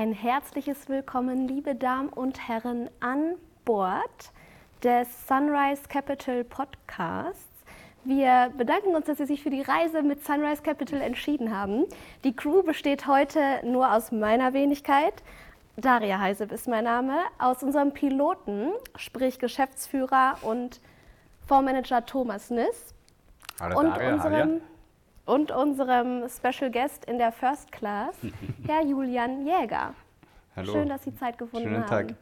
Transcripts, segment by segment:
Ein herzliches Willkommen, liebe Damen und Herren, an Bord des Sunrise Capital Podcasts. Wir bedanken uns, dass Sie sich für die Reise mit Sunrise Capital entschieden haben. Die Crew besteht heute nur aus meiner Wenigkeit. Daria Heiseb ist mein Name. Aus unserem Piloten, sprich Geschäftsführer und Fondsmanager Thomas Niss. Hallo und Daria, unserem, Halja. Und unserem Special Guest in der First Class, Herr Julian Jäger. Hallo. Schön, dass Sie Zeit gefunden Schönen haben. Tag.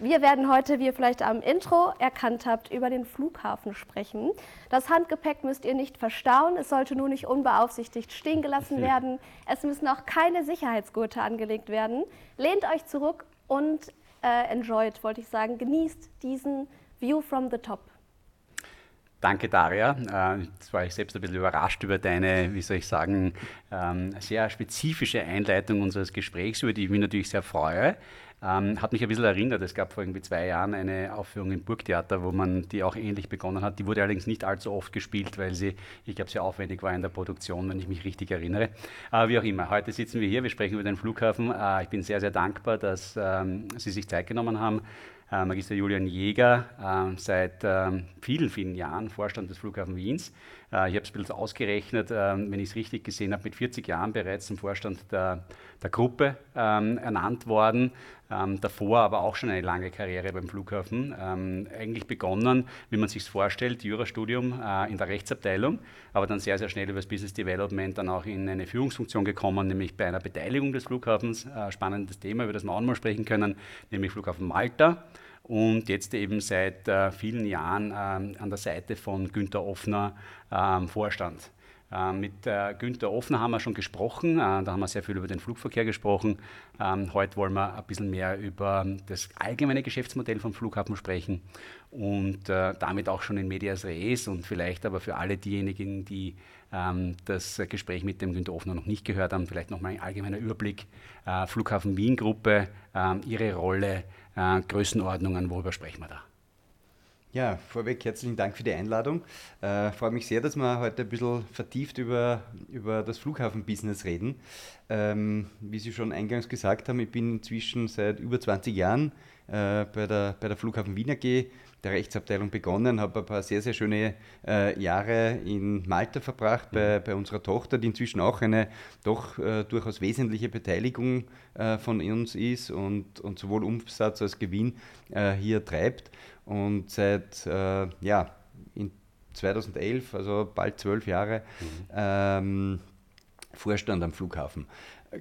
Wir werden heute, wie ihr vielleicht am Intro erkannt habt, über den Flughafen sprechen. Das Handgepäck müsst ihr nicht verstauen. Es sollte nur nicht unbeaufsichtigt stehen gelassen werden. Es müssen auch keine Sicherheitsgurte angelegt werden. Lehnt euch zurück und äh, enjoyt, wollte ich sagen. Genießt diesen View from the top. Danke, Daria. Äh, Jetzt war ich selbst ein bisschen überrascht über deine, wie soll ich sagen, ähm, sehr spezifische Einleitung unseres Gesprächs, über die ich mich natürlich sehr freue. Ähm, hat mich ein bisschen erinnert, es gab vor irgendwie zwei Jahren eine Aufführung im Burgtheater, wo man die auch ähnlich begonnen hat. Die wurde allerdings nicht allzu oft gespielt, weil sie, ich glaube, sehr aufwendig war in der Produktion, wenn ich mich richtig erinnere. Aber wie auch immer, heute sitzen wir hier, wir sprechen über den Flughafen. Äh, Ich bin sehr, sehr dankbar, dass ähm, Sie sich Zeit genommen haben. Äh, Magister Julian Jäger, äh, seit ähm, vielen, vielen Jahren Vorstand des Flughafen Wiens. Äh, ich habe es ein bisschen ausgerechnet, ähm, wenn ich es richtig gesehen habe, mit 40 Jahren bereits zum Vorstand der, der Gruppe ähm, ernannt worden. Ähm, davor aber auch schon eine lange Karriere beim Flughafen. Eigentlich begonnen, wie man sich vorstellt, Jurastudium äh, in der Rechtsabteilung, aber dann sehr, sehr schnell über das Business Development dann auch in eine Führungsfunktion gekommen, nämlich bei einer Beteiligung des Flughafens. Äh, spannendes Thema, über das wir auch mal sprechen können, nämlich Flughafen Malta und jetzt eben seit äh, vielen Jahren ähm, an der Seite von Günter Offner ähm, Vorstand. Ähm, mit äh, Günter Offner haben wir schon gesprochen, äh, da haben wir sehr viel über den Flugverkehr gesprochen. Ähm, heute wollen wir ein bisschen mehr über das allgemeine Geschäftsmodell vom Flughafen sprechen und äh, damit auch schon in Medias Res und vielleicht aber für alle diejenigen, die ähm, das Gespräch mit dem Günter Offner noch nicht gehört haben, vielleicht nochmal ein allgemeiner Überblick. Äh, Flughafen Wien Gruppe, Ihre Rolle, äh, Größenordnungen, worüber sprechen wir da? Ja, vorweg herzlichen Dank für die Einladung. Äh, freue mich sehr, dass wir heute ein bisschen vertieft über, über das Flughafenbusiness reden. Ähm, wie Sie schon eingangs gesagt haben, ich bin inzwischen seit über 20 Jahren äh, bei, der, bei der Flughafen Wien AG, der Rechtsabteilung begonnen, habe ein paar sehr, sehr schöne äh, Jahre in Malta verbracht bei, bei unserer Tochter, die inzwischen auch eine doch äh, durchaus wesentliche Beteiligung äh, von uns ist und, und sowohl Umsatz als Gewinn äh, hier treibt. Und seit äh, ja, in 2011, also bald zwölf Jahre, ähm, Vorstand am Flughafen.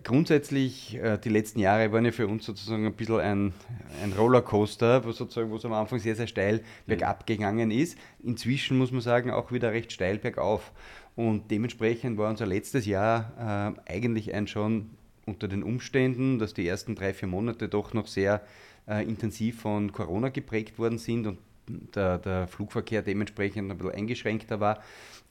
Grundsätzlich, äh, die letzten Jahre waren ja für uns sozusagen ein bisschen ein, ein Rollercoaster, wo sozusagen, wo es am Anfang sehr, sehr steil bergab gegangen ist. Inzwischen muss man sagen, auch wieder recht steil bergauf. Und dementsprechend war unser letztes Jahr äh, eigentlich ein schon unter den Umständen, dass die ersten drei, vier Monate doch noch sehr äh, intensiv von Corona geprägt worden sind und der, der Flugverkehr dementsprechend ein bisschen eingeschränkter war,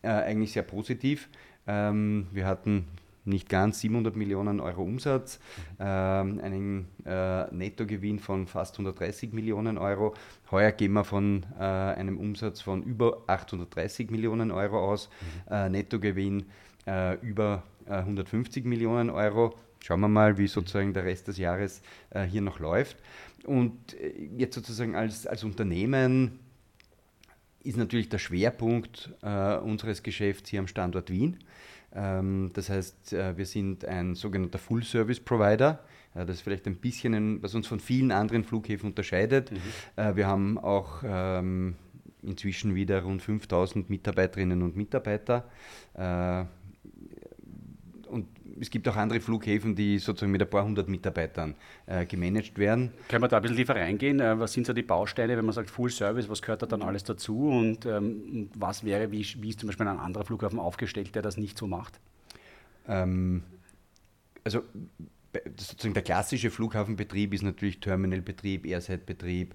äh, eigentlich sehr positiv. Ähm, wir hatten nicht ganz 700 Millionen Euro Umsatz, ähm, einen äh, Nettogewinn von fast 130 Millionen Euro. Heuer gehen wir von äh, einem Umsatz von über 830 Millionen Euro aus, äh, Nettogewinn äh, über äh, 150 Millionen Euro. Schauen wir mal, wie sozusagen der Rest des Jahres äh, hier noch läuft. Und äh, jetzt sozusagen als, als Unternehmen ist natürlich der Schwerpunkt äh, unseres Geschäfts hier am Standort Wien. Ähm, das heißt, äh, wir sind ein sogenannter Full-Service-Provider. Äh, das ist vielleicht ein bisschen, ein, was uns von vielen anderen Flughäfen unterscheidet. Äh, wir haben auch ähm, inzwischen wieder rund 5000 Mitarbeiterinnen und Mitarbeiter. Es gibt auch andere Flughäfen, die sozusagen mit ein paar hundert Mitarbeitern äh, gemanagt werden. Können wir da ein bisschen tiefer reingehen? Äh, Was sind so die Bausteine, wenn man sagt Full Service, was gehört da dann alles dazu und ähm, was wäre, wie, wie ist zum Beispiel ein anderer Flughafen aufgestellt, der das nicht so macht? Ähm, also sozusagen der klassische Flughafenbetrieb ist natürlich Terminalbetrieb, Airside-Betrieb,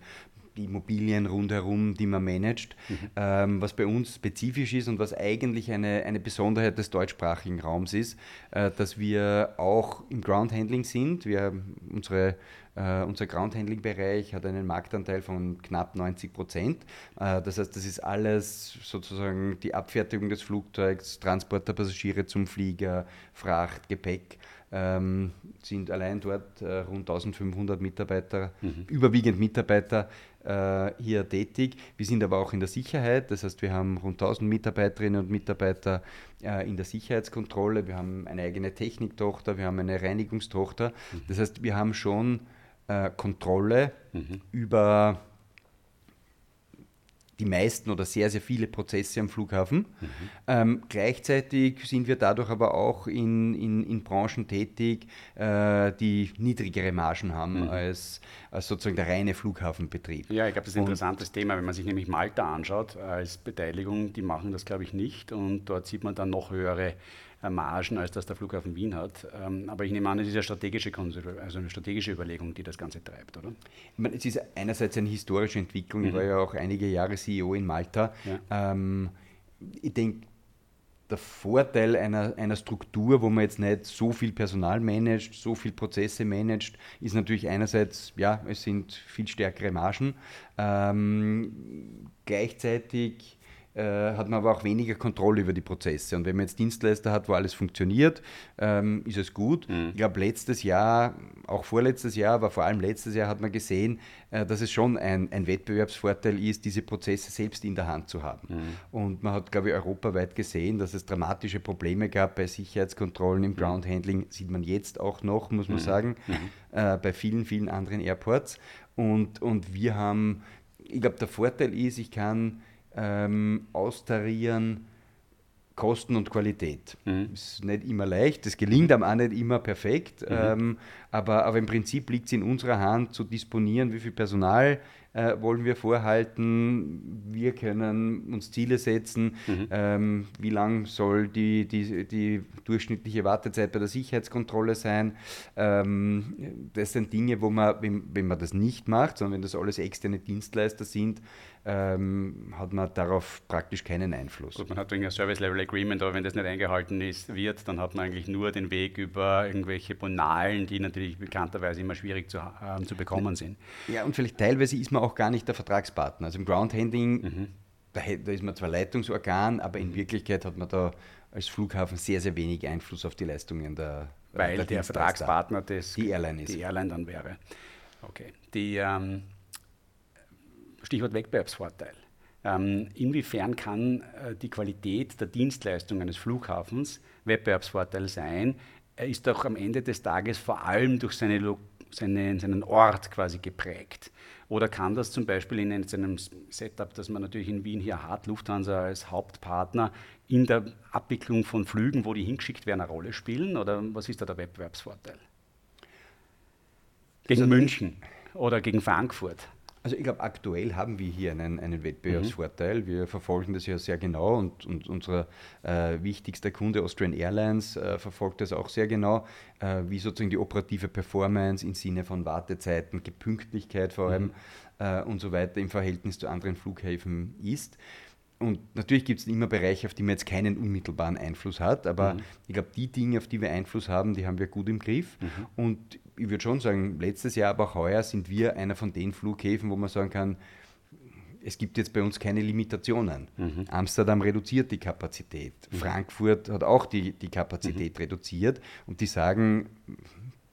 die Immobilien rundherum, die man managt. Ähm, was bei uns spezifisch ist und was eigentlich eine, eine Besonderheit des deutschsprachigen Raums ist, äh, dass wir auch im Groundhandling sind. Wir, unsere Äh, unser Groundhandling-Bereich hat einen Marktanteil von knapp 90 Prozent. Äh, das heißt, das ist alles sozusagen die Abfertigung des Flugzeugs, Transport der Passagiere zum Flieger, Fracht, Gepäck ähm, sind allein dort äh, rund 1500 Mitarbeiter, mhm. überwiegend Mitarbeiter äh, hier tätig. Wir sind aber auch in der Sicherheit, das heißt, wir haben rund 1000 Mitarbeiterinnen und Mitarbeiter äh, in der Sicherheitskontrolle, wir haben eine eigene Techniktochter, wir haben eine Reinigungstochter. Mhm. Das heißt, wir haben schon äh, Kontrolle mhm. über die meisten oder sehr, sehr viele Prozesse am Flughafen. Mhm. Ähm, gleichzeitig sind wir dadurch aber auch in, in, in Branchen tätig, äh, die niedrigere Margen haben mhm. als, als sozusagen der reine Flughafenbetrieb. Ja, ich glaube, das ist ein interessantes Thema. Wenn man sich nämlich Malta anschaut als Beteiligung, die machen das, glaube ich, nicht. Und dort sieht man dann noch höhere äh, Margen, als das der Flughafen Wien hat. Ähm, aber ich nehme an, es ist eine strategische, also eine strategische Überlegung, die das Ganze treibt, oder? Ich meine, es ist einerseits eine historische Entwicklung. Mhm. Ich war ja auch einige Jahre CEO in Malta. Ja. Ähm, ich denke, der Vorteil einer, einer Struktur, wo man jetzt nicht so viel Personal managt, so viel Prozesse managt, ist natürlich einerseits, ja, es sind viel stärkere Margen. Ähm, gleichzeitig äh, hat man aber auch weniger Kontrolle über die Prozesse. Und wenn man jetzt Dienstleister hat, wo alles funktioniert, ähm, ist es gut. Mhm. Ich glaube, letztes Jahr, auch vorletztes Jahr, aber vor allem letztes Jahr hat man gesehen, äh, dass es schon ein, ein, Wettbewerbsvorteil ist, diese Prozesse selbst in der Hand zu haben. Mhm. Und man hat, glaube ich, europaweit gesehen, dass es dramatische Probleme gab bei Sicherheitskontrollen im mhm. Groundhandling. Sieht man jetzt auch noch, muss man mhm. sagen, mhm. äh, bei vielen, vielen anderen Airports. Und, und wir haben, ich glaube, der Vorteil ist, ich kann ähm, austarieren Kosten und Qualität. Mhm. Ist nicht immer leicht, das gelingt am auch nicht immer perfekt, mhm. ähm, aber, aber im Prinzip liegt es in unserer Hand zu disponieren, wie viel Personal äh, wollen wir vorhalten, wir können uns Ziele setzen, mhm. ähm, wie lang soll die, die, die durchschnittliche Wartezeit bei der Sicherheitskontrolle sein. Ähm, das sind Dinge, wo man, wenn, wenn man das nicht macht, sondern wenn das alles externe Dienstleister sind, ähm, hat man darauf praktisch keinen Einfluss. Gut, man hat ein Service Level Agreement, aber wenn das nicht eingehalten ist, wird, dann hat man eigentlich nur den Weg über irgendwelche Bonalen, die natürlich bekannterweise immer schwierig zu, äh, zu bekommen sind. Ja, und vielleicht teilweise ist man auch gar nicht der Vertragspartner. Also im Groundhandling, mhm. da, da ist man zwar Leitungsorgan, aber in Wirklichkeit hat man da als Flughafen sehr, sehr wenig Einfluss auf die Leistungen der Weil der, der Vertragspartner des, die Airline ist. Die Airline dann wäre. Okay. Die, ähm, Stichwort Wettbewerbsvorteil. Ähm, inwiefern kann äh, die Qualität der Dienstleistung eines Flughafens Wettbewerbsvorteil sein? Er ist doch am Ende des Tages vor allem durch seine, seine, seinen Ort quasi geprägt. Oder kann das zum Beispiel in einem Setup, das man natürlich in Wien hier hat, Lufthansa als Hauptpartner, in der Abwicklung von Flügen, wo die hingeschickt werden, eine Rolle spielen? Oder was ist da der Wettbewerbsvorteil? Gegen also München oder gegen Frankfurt? Also ich glaube, aktuell haben wir hier einen, einen Wettbewerbsvorteil. Mhm. Wir verfolgen das ja sehr genau und, und unser äh, wichtigster Kunde Austrian Airlines äh, verfolgt das auch sehr genau, äh, wie sozusagen die operative Performance im Sinne von Wartezeiten, Gepünktlichkeit vor allem mhm. und so weiter im Verhältnis zu anderen Flughäfen ist. Und natürlich gibt es immer Bereiche, auf die man jetzt keinen unmittelbaren Einfluss hat, aber mhm. ich glaube, die Dinge, auf die wir Einfluss haben, die haben wir gut im Griff. Mhm. Und ich würde schon sagen, letztes Jahr, aber auch heuer sind wir einer von den Flughäfen, wo man sagen kann, es gibt jetzt bei uns keine Limitationen. Mhm. Amsterdam reduziert die Kapazität. Mhm. Frankfurt hat auch die, die Kapazität mhm. reduziert und die sagen,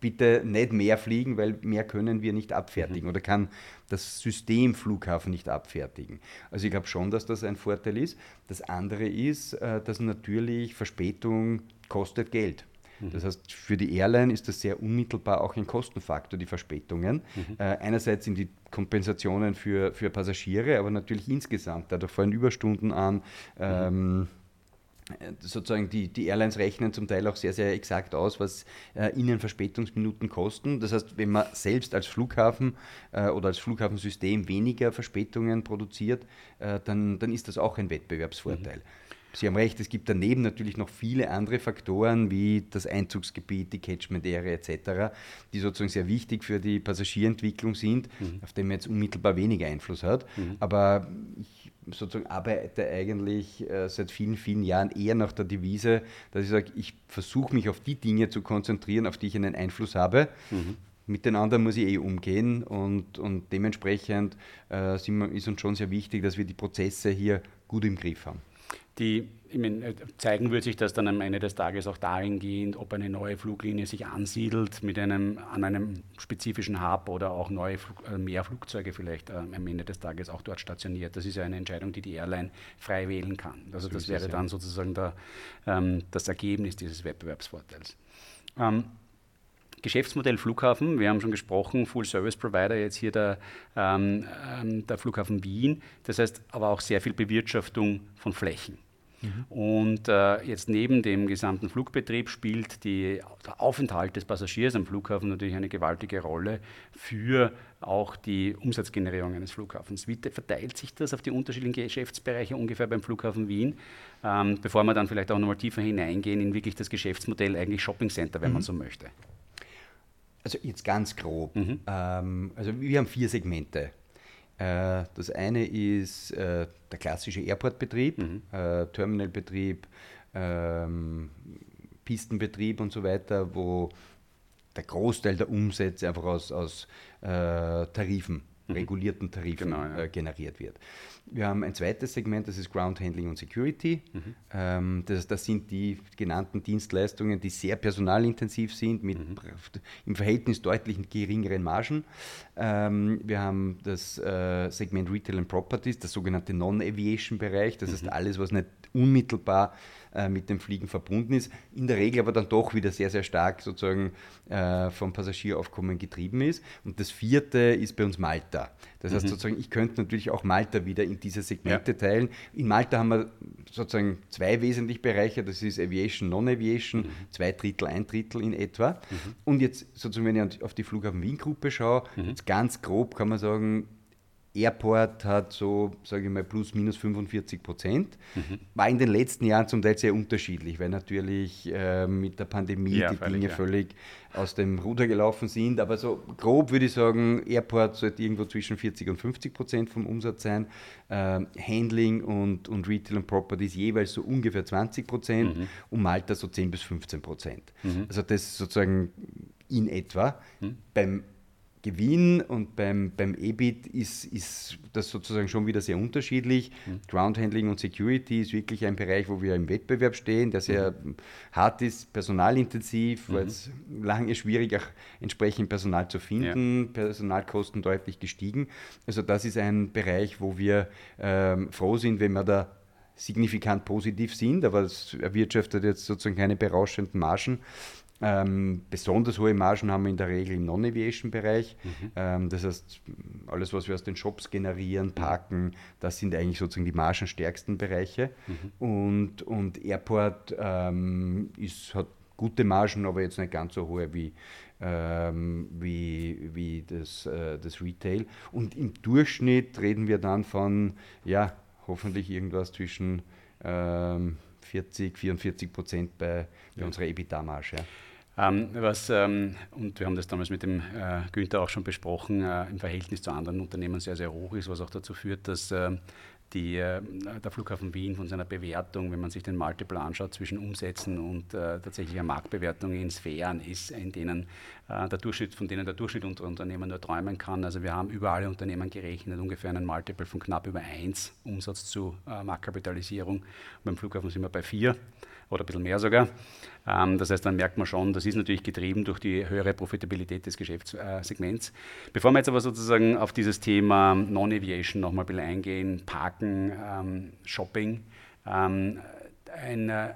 bitte nicht mehr fliegen, weil mehr können wir nicht abfertigen mhm. oder kann das System Flughafen nicht abfertigen. Also ich glaube schon, dass das ein Vorteil ist. Das andere ist, äh, dass natürlich Verspätung kostet Geld. Mhm. Das heißt, für die Airline ist das sehr unmittelbar auch ein Kostenfaktor, die Verspätungen. Mhm. Äh, einerseits sind die Kompensationen für, für Passagiere, aber natürlich insgesamt. Dadurch fallen Überstunden an. Mhm. Ähm, sozusagen die, die Airlines rechnen zum Teil auch sehr, sehr exakt aus, was äh, ihnen Verspätungsminuten kosten. Das heißt, wenn man selbst als Flughafen äh, oder als Flughafensystem weniger Verspätungen produziert, äh, dann, dann ist das auch ein Wettbewerbsvorteil. Mhm. Sie haben recht, es gibt daneben natürlich noch viele andere Faktoren wie das Einzugsgebiet, die Catchment-Area etc., die sozusagen sehr wichtig für die Passagierentwicklung sind, mhm. auf die man jetzt unmittelbar weniger Einfluss hat. Mhm. Aber ich sozusagen arbeite eigentlich äh, seit vielen, vielen Jahren eher nach der Devise, dass ich sage, ich versuche mich auf die Dinge zu konzentrieren, auf die ich einen Einfluss habe. Mhm. mit den anderen muss ich eh umgehen und, und dementsprechend äh, ist uns schon sehr wichtig, dass wir die Prozesse hier gut im Griff haben. Die meine, äh, zeigen wird sich das dann am Ende des Tages auch dahingehend, ob eine neue Fluglinie sich ansiedelt mit einem, an einem spezifischen Hub oder auch neue äh, mehr Flugzeuge vielleicht äh, am Ende des Tages auch dort stationiert. Das ist ja eine Entscheidung, die die Airline frei wählen kann. Also das wäre dann sozusagen der, ähm, das Ergebnis dieses Wettbewerbsvorteils. Ähm, Geschäftsmodell Flughafen, wir haben schon gesprochen, Full Service Provider, jetzt hier der, ähm, ähm der Flughafen Wien. Das heißt aber auch sehr viel Bewirtschaftung von Flächen. Mhm. Und äh, jetzt neben dem gesamten Flugbetrieb spielt die, der Aufenthalt des Passagiers am Flughafen natürlich eine gewaltige Rolle für auch die Umsatzgenerierung eines Flughafens. Wie verteilt sich das auf die unterschiedlichen Geschäftsbereiche ungefähr beim Flughafen Wien, ähm, bevor wir dann vielleicht auch nochmal tiefer hineingehen in wirklich das Geschäftsmodell, eigentlich Shopping Center, wenn mhm. man so möchte? Also jetzt ganz grob. Mhm. Ähm, also wir haben vier Segmente. Äh, das eine ist äh, der klassische Airportbetrieb, mhm. Äh, Terminalbetrieb, ähm, Pistenbetrieb und so weiter, wo der Großteil der Umsätze einfach aus, aus Tarifen Mhm. regulierten Tarifen genau, ja. äh, generiert wird. Wir haben ein zweites Segment, das ist Ground Handling und Security. Mhm. Ähm, das, das, sind die genannten Dienstleistungen, die sehr personalintensiv sind, mit mhm. im Verhältnis deutlich geringeren Margen. Ähm, wir haben das äh, Segment Retail and Properties, das sogenannte Non-Aviation-Bereich, das mhm. heißt alles, was nicht unmittelbar äh, mit dem Fliegen verbunden ist, in der Regel aber dann doch wieder sehr, sehr stark sozusagen äh, vom Passagieraufkommen getrieben ist. Und das vierte ist bei uns Malta. Das heißt mhm. sozusagen, ich könnte natürlich auch Malta wieder in diese Segmente ja. teilen. In Malta haben wir sozusagen zwei wesentliche Bereiche, das ist Aviation, Non-Aviation, mhm. zwei Drittel, ein Drittel in etwa. Mhm. Und jetzt sozusagen, wenn ich auf die Flughafen Wien-Gruppe schaue, mhm. jetzt ganz grob kann man sagen, Airport hat so, sage ich mal, plus minus 45 Prozent. Mhm. War in den letzten Jahren zum Teil sehr unterschiedlich, weil natürlich äh, mit der Pandemie ja, die völlig, Dinge ja. völlig aus dem Ruder gelaufen sind. Aber so grob würde ich sagen, Airport sollte irgendwo zwischen 40 und 50 Prozent vom Umsatz sein. Äh, Handling und, und Retail und Properties jeweils so ungefähr 20 Prozent mhm. und Malta so 10 bis 15 Prozent. Mhm. Also das sozusagen in etwa. Mhm. Beim Gewinn und beim, beim EBIT ist, ist das sozusagen schon wieder sehr unterschiedlich. Mhm. Groundhandling und Security ist wirklich ein Bereich, wo wir im Wettbewerb stehen, der sehr mhm. hart ist, personalintensiv, mhm. weil es lange schwierig auch entsprechend Personal zu finden, ja. Personalkosten deutlich gestiegen. Also das ist ein Bereich, wo wir ähm, froh sind, wenn wir da signifikant positiv sind, aber es erwirtschaftet jetzt sozusagen keine berauschenden Margen. Ähm, besonders hohe Margen haben wir in der Regel im Non-Aviation-Bereich. Mhm. Ähm, das heißt, alles, was wir aus den Shops generieren, parken, das sind eigentlich sozusagen die margenstärksten Bereiche. Mhm. Und, und Airport ähm, ist, hat gute Margen, aber jetzt nicht ganz so hohe wie, ähm, wie, wie das, äh, das Retail. Und im Durchschnitt reden wir dann von, ja, hoffentlich irgendwas zwischen 40, 44 Prozent bei, bei ja. unserer EBITDA-Marge. Ja. Ähm, was, ähm, und wir haben das damals mit dem äh, Günther auch schon besprochen, äh, im Verhältnis zu anderen Unternehmen sehr, sehr hoch ist, was auch dazu führt, dass äh, die, äh, der Flughafen Wien von seiner Bewertung, wenn man sich den Multiple anschaut, zwischen Umsätzen und äh, tatsächlicher Marktbewertung in Sphären ist, in denen äh, der Durchschnitt, von denen der Durchschnitt unter Unternehmen nur träumen kann. Also wir haben über alle Unternehmen gerechnet, ungefähr einen Multiple von knapp über 1 Umsatz zu Marktkapitalisierung. Beim Flughafen sind wir bei 4 oder ein bisschen mehr sogar. Ähm, das heißt, dann merkt man schon, das ist natürlich getrieben durch die höhere Profitabilität des Geschäftssegments. Bevor wir jetzt aber sozusagen auf dieses Thema Non-Aviation nochmal ein bisschen eingehen, Parken, ähm, Shopping, ähm, ein, äh,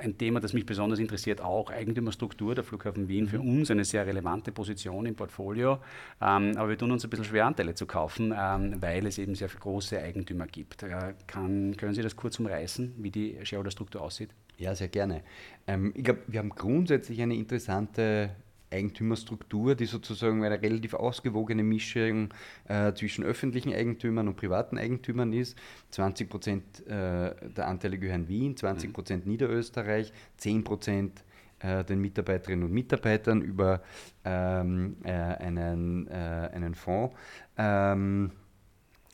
ein Thema, das mich besonders interessiert, auch Eigentümerstruktur der Flughafen Wien. Für mhm. uns eine sehr relevante Position im Portfolio. Ähm, aber wir tun uns ein bisschen schwer, Anteile zu kaufen, ähm, weil es eben sehr große Eigentümer gibt. Äh, kann, können Sie das kurz umreißen, wie die Shareholder-Struktur aussieht? Ja, sehr gerne. Ähm, ich glaube, wir haben grundsätzlich eine interessante Eigentümerstruktur, die sozusagen eine relativ ausgewogene Mischung äh, zwischen öffentlichen Eigentümern und privaten Eigentümern ist. 20 Prozent äh, der Anteile gehören Wien, 20 Prozent Niederösterreich, 10 Prozent äh, den Mitarbeiterinnen und Mitarbeitern über ähm, äh, einen, äh, einen Fonds. Ähm,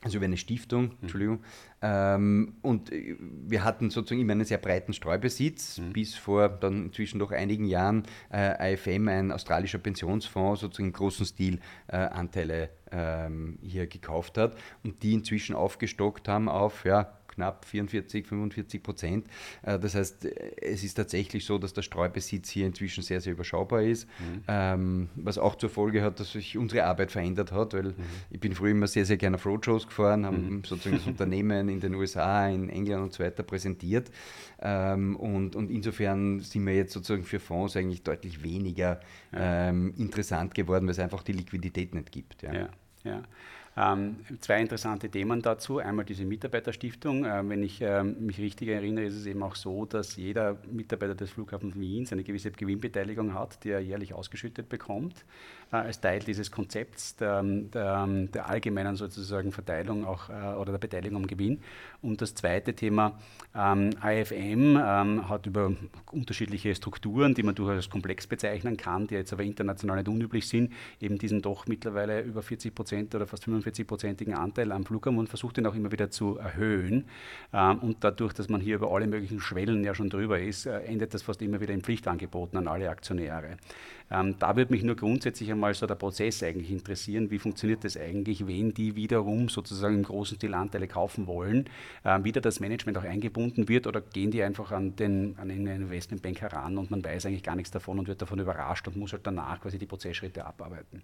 also über eine Stiftung, Entschuldigung. Ähm, und äh, wir hatten sozusagen immer einen sehr breiten Streubesitz, mhm. bis vor dann inzwischen doch einigen Jahren äh, IFM, ein australischer Pensionsfonds, sozusagen im großen Stil äh, Anteile ähm, hier gekauft hat und die inzwischen aufgestockt haben auf ja, knapp 44, 45 Prozent. Äh, das heißt, es ist tatsächlich so, dass der Streubesitz hier inzwischen sehr, sehr überschaubar ist, mhm. Ähm, was auch zur Folge hat, dass sich unsere Arbeit verändert hat, weil mhm. ich bin früher immer sehr, sehr gerne auf Roadshows gefahren, habe mhm. sozusagen das Unternehmen in den USA, in England und so weiter präsentiert. Ähm, und, und insofern sind wir jetzt sozusagen für Fonds eigentlich deutlich weniger ja. ähm, interessant geworden, weil es einfach die Liquidität nicht gibt. Ja. ja, ja. Ähm, zwei interessante Themen dazu. Einmal diese Mitarbeiterstiftung. Ähm, wenn ich ähm, mich richtig erinnere, ist es eben auch so, dass jeder Mitarbeiter des Flughafens Wiens eine gewisse Gewinnbeteiligung hat, die er jährlich ausgeschüttet bekommt, äh, als Teil dieses Konzepts der, der, der allgemeinen sozusagen Verteilung auch, äh, oder der Beteiligung am Gewinn. Und das zweite Thema, ähm, AFM ähm, hat über unterschiedliche Strukturen, die man durchaus komplex bezeichnen kann, die jetzt aber international nicht unüblich sind, eben diesen doch mittlerweile über 40 Prozent oder fast 45-prozentigen Anteil am Flughafen und versucht ihn auch immer wieder zu erhöhen. Ähm, und dadurch, dass man hier über alle möglichen Schwellen ja schon drüber ist, äh, endet das fast immer wieder in Pflichtangeboten an alle Aktionäre. Ähm, da würde mich nur grundsätzlich einmal so der Prozess eigentlich interessieren. Wie funktioniert das eigentlich, wenn die wiederum sozusagen im großen Stil Anteile kaufen wollen? Ähm, wieder das Management auch eingebunden wird oder gehen die einfach an den, an den Investmentbank heran und man weiß eigentlich gar nichts davon und wird davon überrascht und muss halt danach quasi die Prozessschritte abarbeiten?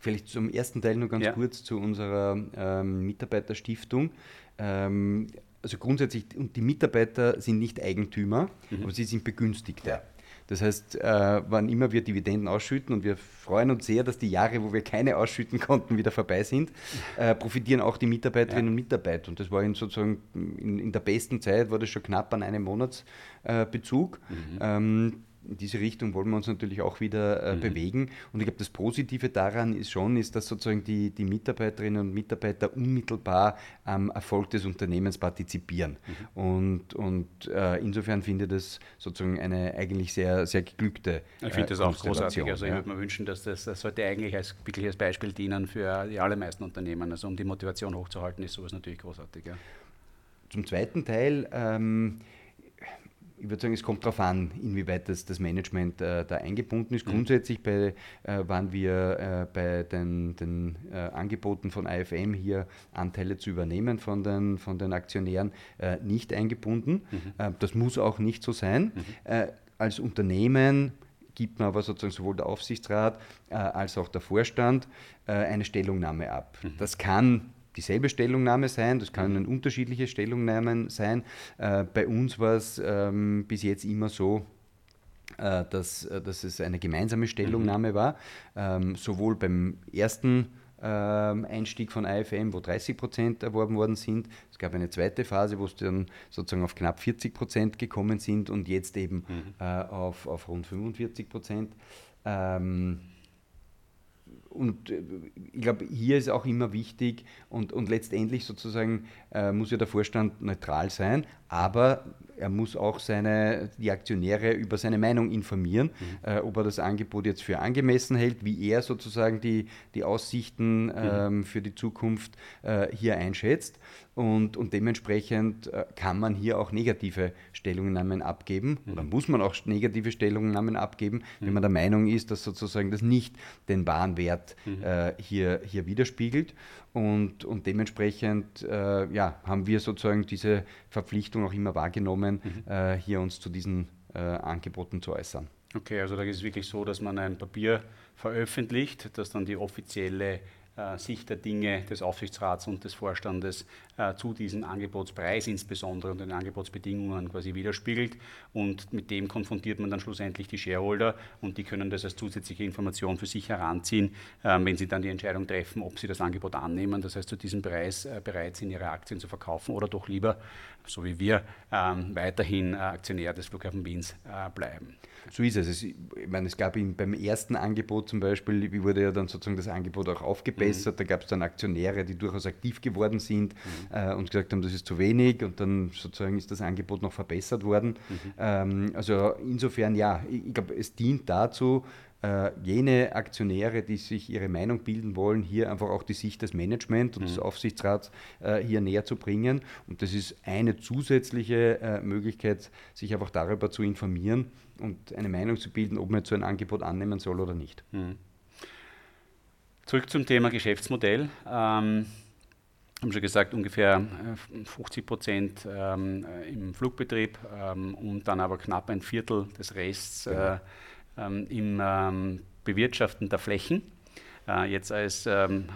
Vielleicht zum ersten Teil nur ganz ja. kurz zu unserer ähm, Mitarbeiterstiftung. Ähm, also grundsätzlich, und die Mitarbeiter sind nicht Eigentümer, mhm. aber sie sind Begünstigte. Das heißt, äh, wann immer wir Dividenden ausschütten und wir freuen uns sehr, dass die Jahre, wo wir keine ausschütten konnten, wieder vorbei sind, äh, profitieren auch die Mitarbeiterinnen ja. und Mitarbeiter. Und das war in sozusagen in, in, der besten Zeit, war das schon knapp an einem Monatsbezug. Äh, mhm. ähm, in diese Richtung wollen wir uns natürlich auch wieder äh, mhm. bewegen. Und ich glaube, das Positive daran ist schon, ist, dass sozusagen die, die Mitarbeiterinnen und Mitarbeiter unmittelbar am Erfolg des Unternehmens partizipieren. Mhm. Und, und äh, insofern finde ich das sozusagen eine eigentlich sehr, sehr geglückte Ich finde äh, das auch großartig. Also ich ja. würde mir wünschen, dass das, das sollte eigentlich als wirkliches Beispiel dienen für die allermeisten Unternehmen. Also um die Motivation hochzuhalten, ist sowas natürlich großartig. Ja. Zum zweiten Teil ähm, ich würde sagen, es kommt darauf an, inwieweit das, das Management äh, da eingebunden ist. Mhm. Grundsätzlich bei, äh, waren wir äh, bei den, den äh, Angeboten von IFM hier Anteile zu übernehmen von den, von den Aktionären äh, nicht eingebunden. Mhm. Äh, das muss auch nicht so sein. Mhm. als Unternehmen gibt man aber sozusagen sowohl der Aufsichtsrat als auch der Vorstand eine Stellungnahme ab. Mhm. Das kann dieselbe Stellungnahme sein, das können mhm. unterschiedliche Stellungnahmen sein. Äh, bei uns war es ähm, bis jetzt immer so, äh, dass, äh, dass es eine gemeinsame Stellungnahme mhm. war, ähm, sowohl beim ersten ähm, Einstieg von IFM, wo 30 Prozent erworben worden sind. Es gab eine zweite Phase, wo es dann sozusagen auf knapp 40 Prozent gekommen sind und jetzt eben mhm. äh, auf, auf rund 45 Prozent. Ähm, und äh, ich glaube, hier ist auch immer wichtig und, und letztendlich sozusagen äh, muss ja der Vorstand neutral sein, aber er muss auch seine, die Aktionäre über seine Meinung informieren, mhm. äh, ob er das Angebot jetzt für angemessen hält, wie er sozusagen die, die Aussichten mhm. ähm, für die Zukunft äh, hier einschätzt. Und, und dementsprechend äh, kann man hier auch negative Stellungnahmen abgeben mhm. oder muss man auch negative Stellungnahmen abgeben, wenn mhm. man der Meinung ist, dass sozusagen das nicht den wahren Wert mhm. äh, hier, hier widerspiegelt. Und, und dementsprechend äh, ja, haben wir sozusagen diese Verpflichtung auch immer wahrgenommen, mhm. äh, hier uns zu diesen äh, Angeboten zu äußern. Okay, also da ist es wirklich so, dass man ein Papier veröffentlicht, das dann die offizielle Sicht der Dinge des Aufsichtsrats und des Vorstandes äh, zu diesem Angebotspreis insbesondere und den Angebotsbedingungen quasi widerspiegelt. Und mit dem konfrontiert man dann schlussendlich die Shareholder und die können das als zusätzliche Information für sich heranziehen, äh, wenn sie dann die Entscheidung treffen, ob sie das Angebot annehmen, das heißt zu diesem Preis äh, bereit sind, ihre Aktien zu verkaufen oder doch lieber, so wie wir, ähm, weiterhin äh, Aktionär des Flughafen Wiens äh, bleiben. So ist es. es ich meine, es gab in, beim ersten Angebot zum Beispiel, wie wurde ja dann sozusagen das Angebot auch aufgebessert, mhm. da gab es dann Aktionäre, die durchaus aktiv geworden sind mhm. äh, und gesagt haben, das ist zu wenig und dann sozusagen ist das Angebot noch verbessert worden. Mhm. Ähm, also insofern ja, ich, ich glaube, es dient dazu, äh, jene Aktionäre, die sich ihre Meinung bilden wollen, hier einfach auch die Sicht des Management und mhm. des Aufsichtsrats äh, hier näher zu bringen. Und das ist eine zusätzliche äh, Möglichkeit, sich einfach darüber zu informieren und eine Meinung zu bilden, ob man so ein Angebot annehmen soll oder nicht. Mhm. Zurück zum Thema Geschäftsmodell. Ähm, haben schon gesagt, ungefähr 50 äh, Prozent ähm, im Flugbetrieb ähm, und dann aber knapp ein Viertel des Rests äh, ähm, im ähm, Bewirtschaften der Flächen. Äh, jetzt als ähm,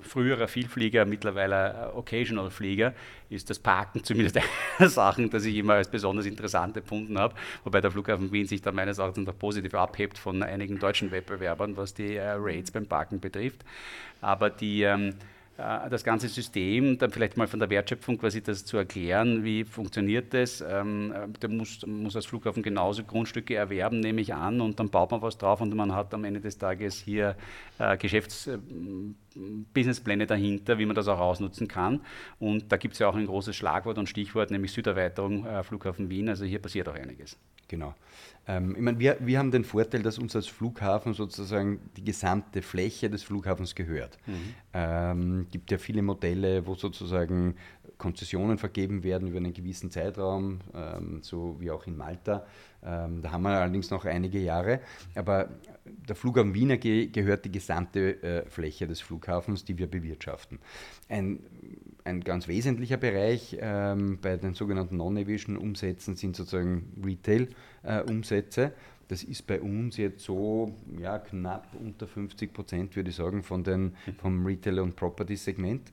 früherer Vielflieger, mittlerweile Occasional-Flieger, ist das Parken zumindest eine Sache, das ich immer als besonders interessant empfunden habe, wobei der Flughafen Wien sich da meines Erachtens noch positiv abhebt von einigen deutschen Wettbewerbern, was die äh, Rates beim Parken betrifft. Aber die ähm, äh, das ganze System, dann vielleicht mal von der Wertschöpfung quasi das zu erklären, wie funktioniert das. Ähm, äh, der muss, muss als Flughafen genauso Grundstücke erwerben, nehme ich an, und dann baut man was drauf und man hat am Ende des Tages hier äh, Geschäftsbusinesspläne äh, dahinter, wie man das auch ausnutzen kann. Und da gibt es ja auch ein großes Schlagwort und Stichwort, nämlich Süderweiterung äh, Flughafen Wien. Also hier passiert auch einiges. Genau. Ähm, ich meine, wir, wir haben den Vorteil, dass uns als Flughafen sozusagen die gesamte Fläche des Flughafens gehört. Mhm. Ähm, gibt ja viele Modelle, wo sozusagen Konzessionen vergeben werden über einen gewissen Zeitraum, ähm, so wie auch in Malta. Ähm, da haben wir allerdings noch einige Jahre. Aber der Flughafen Wiener ge gehört die gesamte äh, Fläche des Flughafens, die wir bewirtschaften. Ein, ein ganz wesentlicher Bereich ähm, bei den sogenannten Non-Aviation-Umsätzen sind sozusagen Retail-Umsätze. Äh, das ist bei uns jetzt so ja, knapp unter 50 Prozent, würde ich sagen, von den, vom Retail- und Property-Segment.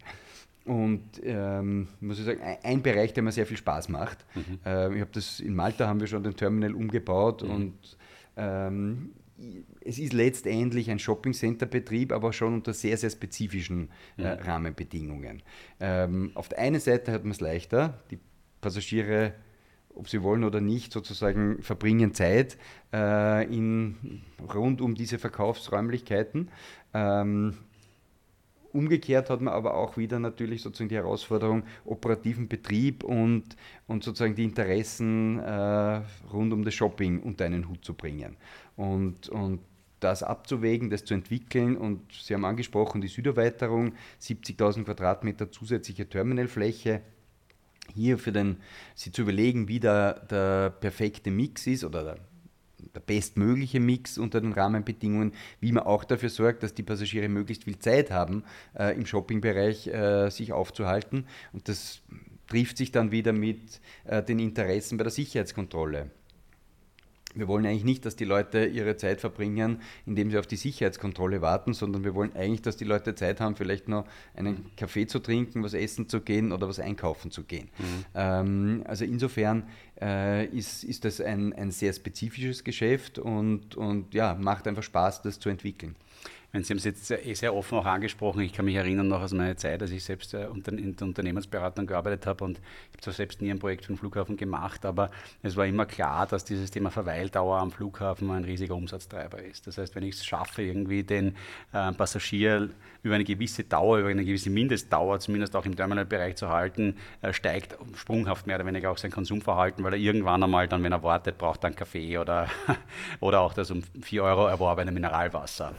Und ähm, muss ich sagen, ein, Bereich, der mir sehr viel Spaß macht. Mhm. Äh, ich habe das in Malta haben wir schon den Terminal umgebaut mhm. und ähm, es ist letztendlich ein Shopping-Center-Betrieb, aber schon unter sehr, sehr spezifischen äh, mhm. Rahmenbedingungen. Ähm, auf der einen Seite hat man es leichter, die Passagiere, ob sie wollen oder nicht, sozusagen verbringen Zeit äh, in, rund um diese Verkaufsräumlichkeiten. Ähm, Umgekehrt hat man aber auch wieder natürlich sozusagen die Herausforderung, operativen Betrieb und, und sozusagen die Interessen äh, rund um das Shopping unter einen Hut zu bringen. Und, und das abzuwägen, das zu entwickeln. Und Sie haben angesprochen, die Süderweiterung, 70.000 Quadratmeter zusätzliche Terminalfläche. Hier für den, Sie zu überlegen, wie der, der perfekte Mix ist oder der der bestmögliche Mix unter den Rahmenbedingungen, wie man auch dafür sorgt, dass die Passagiere möglichst viel Zeit haben, äh, im Shoppingbereich äh, sich aufzuhalten. Und das trifft sich dann wieder mit äh, den Interessen bei der Sicherheitskontrolle. Wir wollen eigentlich nicht, dass die Leute ihre Zeit verbringen, indem sie auf die Sicherheitskontrolle warten, sondern wir wollen eigentlich, dass die Leute Zeit haben, vielleicht noch einen Kaffee zu trinken, was essen zu gehen oder was einkaufen zu gehen. Mhm. Ähm, also insofern äh, ist, ist das ein, ein sehr spezifisches Geschäft und, und ja, macht einfach Spaß, das zu entwickeln. Sie haben es jetzt eh sehr offen auch angesprochen. Ich kann mich erinnern noch aus meiner Zeit, als ich selbst äh, in der Unternehmensberatung gearbeitet habe und ich habe zwar selbst nie ein Projekt für den Flughafen gemacht, aber es war immer klar, dass dieses Thema Verweildauer am Flughafen ein riesiger Umsatztreiber ist. Das heißt, wenn ich es schaffe, irgendwie den äh, Passagier über eine gewisse Dauer, über eine gewisse Mindestdauer, zumindest auch im Terminalbereich zu halten, äh, steigt sprunghaft mehr oder weniger auch sein Konsumverhalten, weil er irgendwann einmal dann, wenn er wartet, braucht dann Kaffee oder, oder auch das um 4 Euro erworbene Mineralwasser.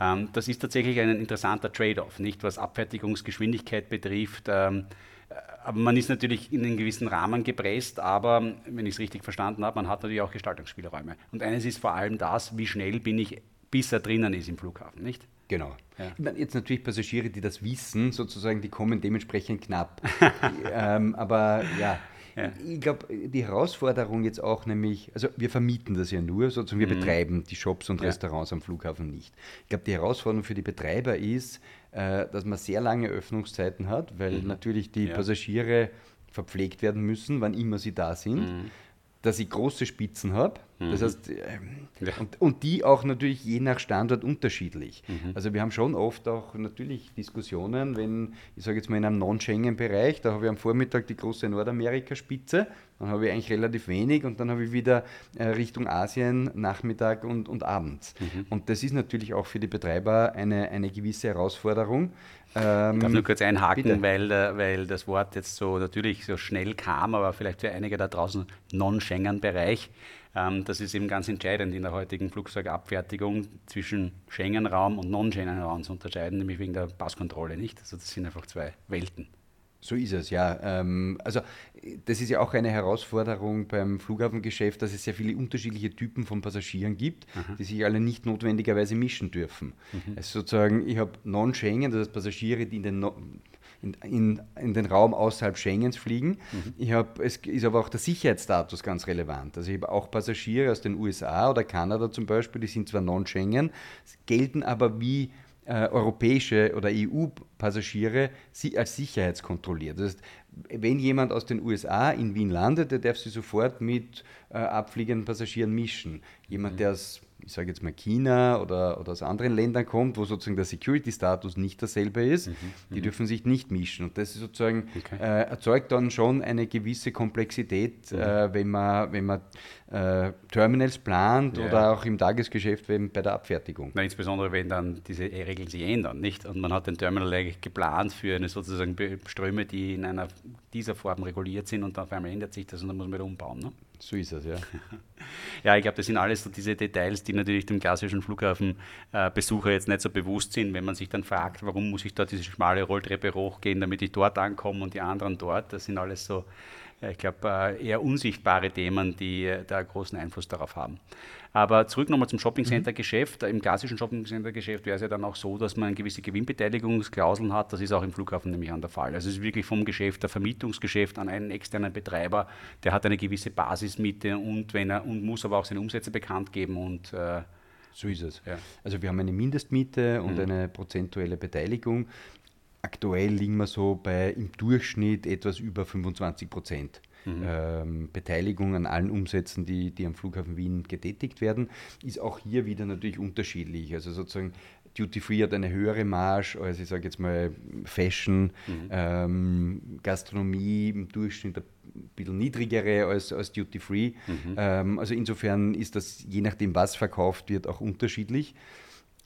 Ähm, das ist tatsächlich ein interessanter Trade-off, nicht was Abfertigungsgeschwindigkeit betrifft. Ähm, äh, aber man ist natürlich in einen gewissen Rahmen gepresst, aber wenn ich es richtig verstanden habe, man hat natürlich auch Gestaltungsspielräume. Und eines ist vor allem das, wie schnell bin ich, bis er drinnen ist im Flughafen, nicht? Genau. Ja. Ich meine, jetzt natürlich Passagiere, die das wissen, sozusagen, die kommen dementsprechend knapp. ähm, aber ja, ja. Ich glaube, die Herausforderung jetzt auch nämlich, also wir vermieten das ja nur, sozusagen wir mhm. betreiben die Shops und ja. Restaurants am Flughafen nicht. Ich glaube, die Herausforderung für die Betreiber ist, äh, dass man sehr lange Öffnungszeiten hat, weil mhm. natürlich die ja. Passagiere verpflegt werden müssen, wann immer sie da sind. Mhm. Dass ich große Spitzen habe, das mhm. heißt, ähm, ja. und, und, die auch natürlich je nach Standort unterschiedlich. Mhm. Also wir haben schon oft auch natürlich Diskussionen, wenn, ich sage jetzt mal in einem Non-Schengen-Bereich, da habe ich am Vormittag die große Nordamerika-Spitze, dann habe ich eigentlich relativ wenig und dann habe ich wieder äh, Richtung Asien Nachmittag und, und Abend. Mhm. Und das ist natürlich auch für die Betreiber eine, eine gewisse Herausforderung. Ähm, ich darf nur kurz einhaken, weil, weil das Wort jetzt so natürlich so schnell kam, aber vielleicht für einige da draußen Non-Schengen-Bereich. Ähm, das ist eben ganz entscheidend in der heutigen Flugzeugabfertigung zwischen Schengen-Raum und Non-Schengen-Raum zu unterscheiden, nämlich wegen der Passkontrolle, nicht? Also das sind einfach zwei Welten. So ist es, ja. Ähm, also das ist ja auch eine Herausforderung beim Flughafengeschäft, dass es sehr viele unterschiedliche Typen von Passagieren gibt, Aha. die sich alle nicht notwendigerweise mischen dürfen. Mhm. Also sozusagen, ich habe Non-Schengen, das heißt Passagiere, die in den, no in, in, in, den Raum außerhalb Schengens fliegen. Mhm. Ich hab, es ist aber auch der Sicherheitsstatus ganz relevant. Also ich habe auch Passagiere aus den USA oder Kanada zum Beispiel, die sind zwar Non-Schengen, gelten aber wie äh, europäische oder EU-Passagiere als sicherheitskontrolliert. Das heißt, wenn jemand aus den USA in Wien landet, der darf sich sofort mit äh, abfliegenden Passagieren mischen. Jemand, mhm. der aus ich sage jetzt mal China oder, oder aus anderen Ländern kommt, wo sozusagen der Security-Status nicht dasselbe ist, mhm, die mhm. dürfen sich nicht mischen. Und das ist sozusagen okay. äh, erzeugt dann schon eine gewisse Komplexität, mhm. äh, wenn man, wenn man äh, Terminals plant ja. oder auch im Tagesgeschäft wenn, bei der Abfertigung. Na, insbesondere wenn dann diese Regeln sich ändern, nicht? Und man hat den Terminal eigentlich geplant für eine sozusagen Ströme, die in einer dieser Form reguliert sind und dann auf einmal ändert sich das und dann muss man wieder umbauen. Ne? So ist es, ja. ja, ich glaube, das sind alles so diese Details, die natürlich dem klassischen Flughafenbesucher jetzt nicht so bewusst sind, wenn man sich dann fragt, warum muss ich da diese schmale Rolltreppe hochgehen, damit ich dort ankomme und die anderen dort. Das sind alles so, äh, ich glaube, äh, eher unsichtbare Themen, die äh, da großen Einfluss darauf haben. Aber zurück nochmal zum Shoppingcenter-Geschäft. Im klassischen Shoppingcenter-Geschäft wäre es ja dann auch so, dass man gewisse Gewinnbeteiligungsklauseln hat. Das ist auch im Flughafen nämlich an der Fall. Also es ist wirklich vom Geschäft, der Vermietungsgeschäft an einen externen Betreiber, der hat eine gewisse Basismiete und, wenn er, und muss aber auch seine Umsätze bekannt geben und äh, so ist es. Ja. Also wir haben eine Mindestmiete und mhm. eine prozentuelle Beteiligung. Aktuell liegen wir so bei im Durchschnitt etwas über 25 Prozent mhm. ähm, Beteiligung an allen Umsätzen, die, die am Flughafen Wien getätigt werden, ist auch hier wieder natürlich unterschiedlich. Also sozusagen Duty Free hat eine höhere Marge als ich sage jetzt mal Fashion, mhm. ähm, Gastronomie im Durchschnitt ein bisschen niedrigere als, als Duty Free. Mhm. Ähm, also insofern ist das je nachdem, was verkauft wird, auch unterschiedlich.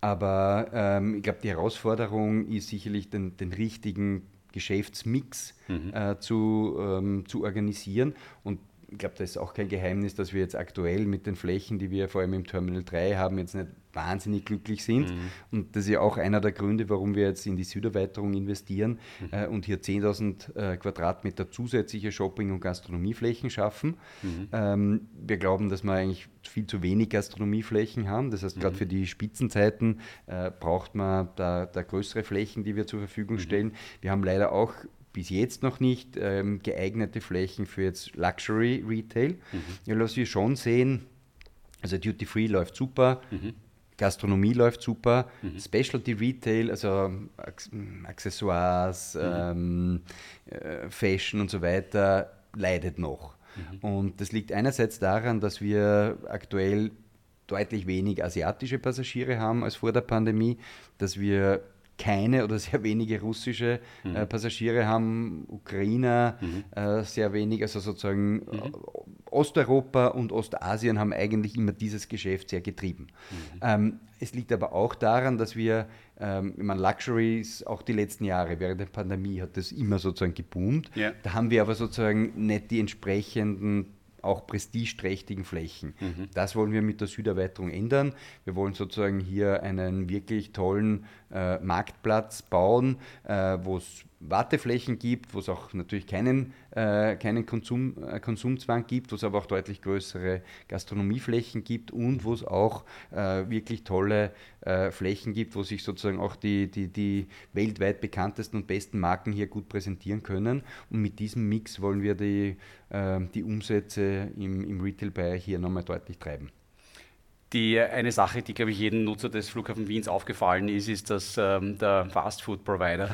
Aber ähm, ich glaube, die Herausforderung ist sicherlich den, den richtigen Geschäftsmix mhm. äh, zu, ähm, zu organisieren. Und ich glaube, das ist auch kein Geheimnis, dass wir jetzt aktuell mit den Flächen, die wir vor allem im Terminal 3 haben, jetzt nicht wahnsinnig glücklich sind. Mhm. Und das ist ja auch einer der Gründe, warum wir jetzt in die Süderweiterung investieren mhm. äh, und hier 10.000 äh, Quadratmeter zusätzliche Shopping- und Gastronomieflächen schaffen. Mhm. Ähm, wir glauben, dass wir eigentlich viel zu wenig Gastronomieflächen haben. Das heißt, gerade mhm. für die Spitzenzeiten äh, braucht man da, da, größere Flächen, die wir zur Verfügung mhm. stellen. Wir haben leider auch bis jetzt noch nicht ähm, geeignete Flächen für jetzt Luxury Retail. Mhm. Ja, was wir schon sehen, also Duty Free läuft super, mhm. Gastronomie läuft super, mhm. Specialty Retail, also Accessoires, mhm. ähm, äh, Fashion und so weiter, leidet noch. Mhm. Und das liegt einerseits daran, dass wir aktuell deutlich weniger asiatische Passagiere haben als vor der Pandemie, dass wir keine oder sehr wenige russische mhm. äh, Passagiere haben, Ukrainer mhm. äh, sehr wenig, also sozusagen mhm. Äh, Osteuropa und Ostasien haben eigentlich immer dieses Geschäft sehr getrieben. Mhm. Ähm, es liegt aber auch daran, dass wir, ähm, ich meine, Luxuries auch die letzten Jahre, während der Pandemie hat das immer sozusagen geboomt. Ja. Da haben wir aber sozusagen nicht die entsprechenden auch prestigeträchtigen Flächen. Mhm. Das wollen wir mit der Süderweiterung ändern. Wir wollen sozusagen hier einen wirklich tollen äh, Marktplatz bauen, äh, wo es Warteflächen gibt, wo es auch natürlich keinen, äh, keinen Konsum, äh, Konsumzwang gibt, wo es aber auch deutlich größere Gastronomieflächen gibt und wo es auch äh, wirklich tolle äh, Flächen gibt, wo sich sozusagen auch die, die, die weltweit bekanntesten und besten Marken hier gut präsentieren können. Und mit diesem Mix wollen wir die, äh, die Umsätze im, im Retail-Bereich hier nochmal deutlich treiben. Die, eine Sache, die, glaube ich, jedem Nutzer des Flughafen Wiens aufgefallen ist, ist, dass ähm, der Fastfood-Provider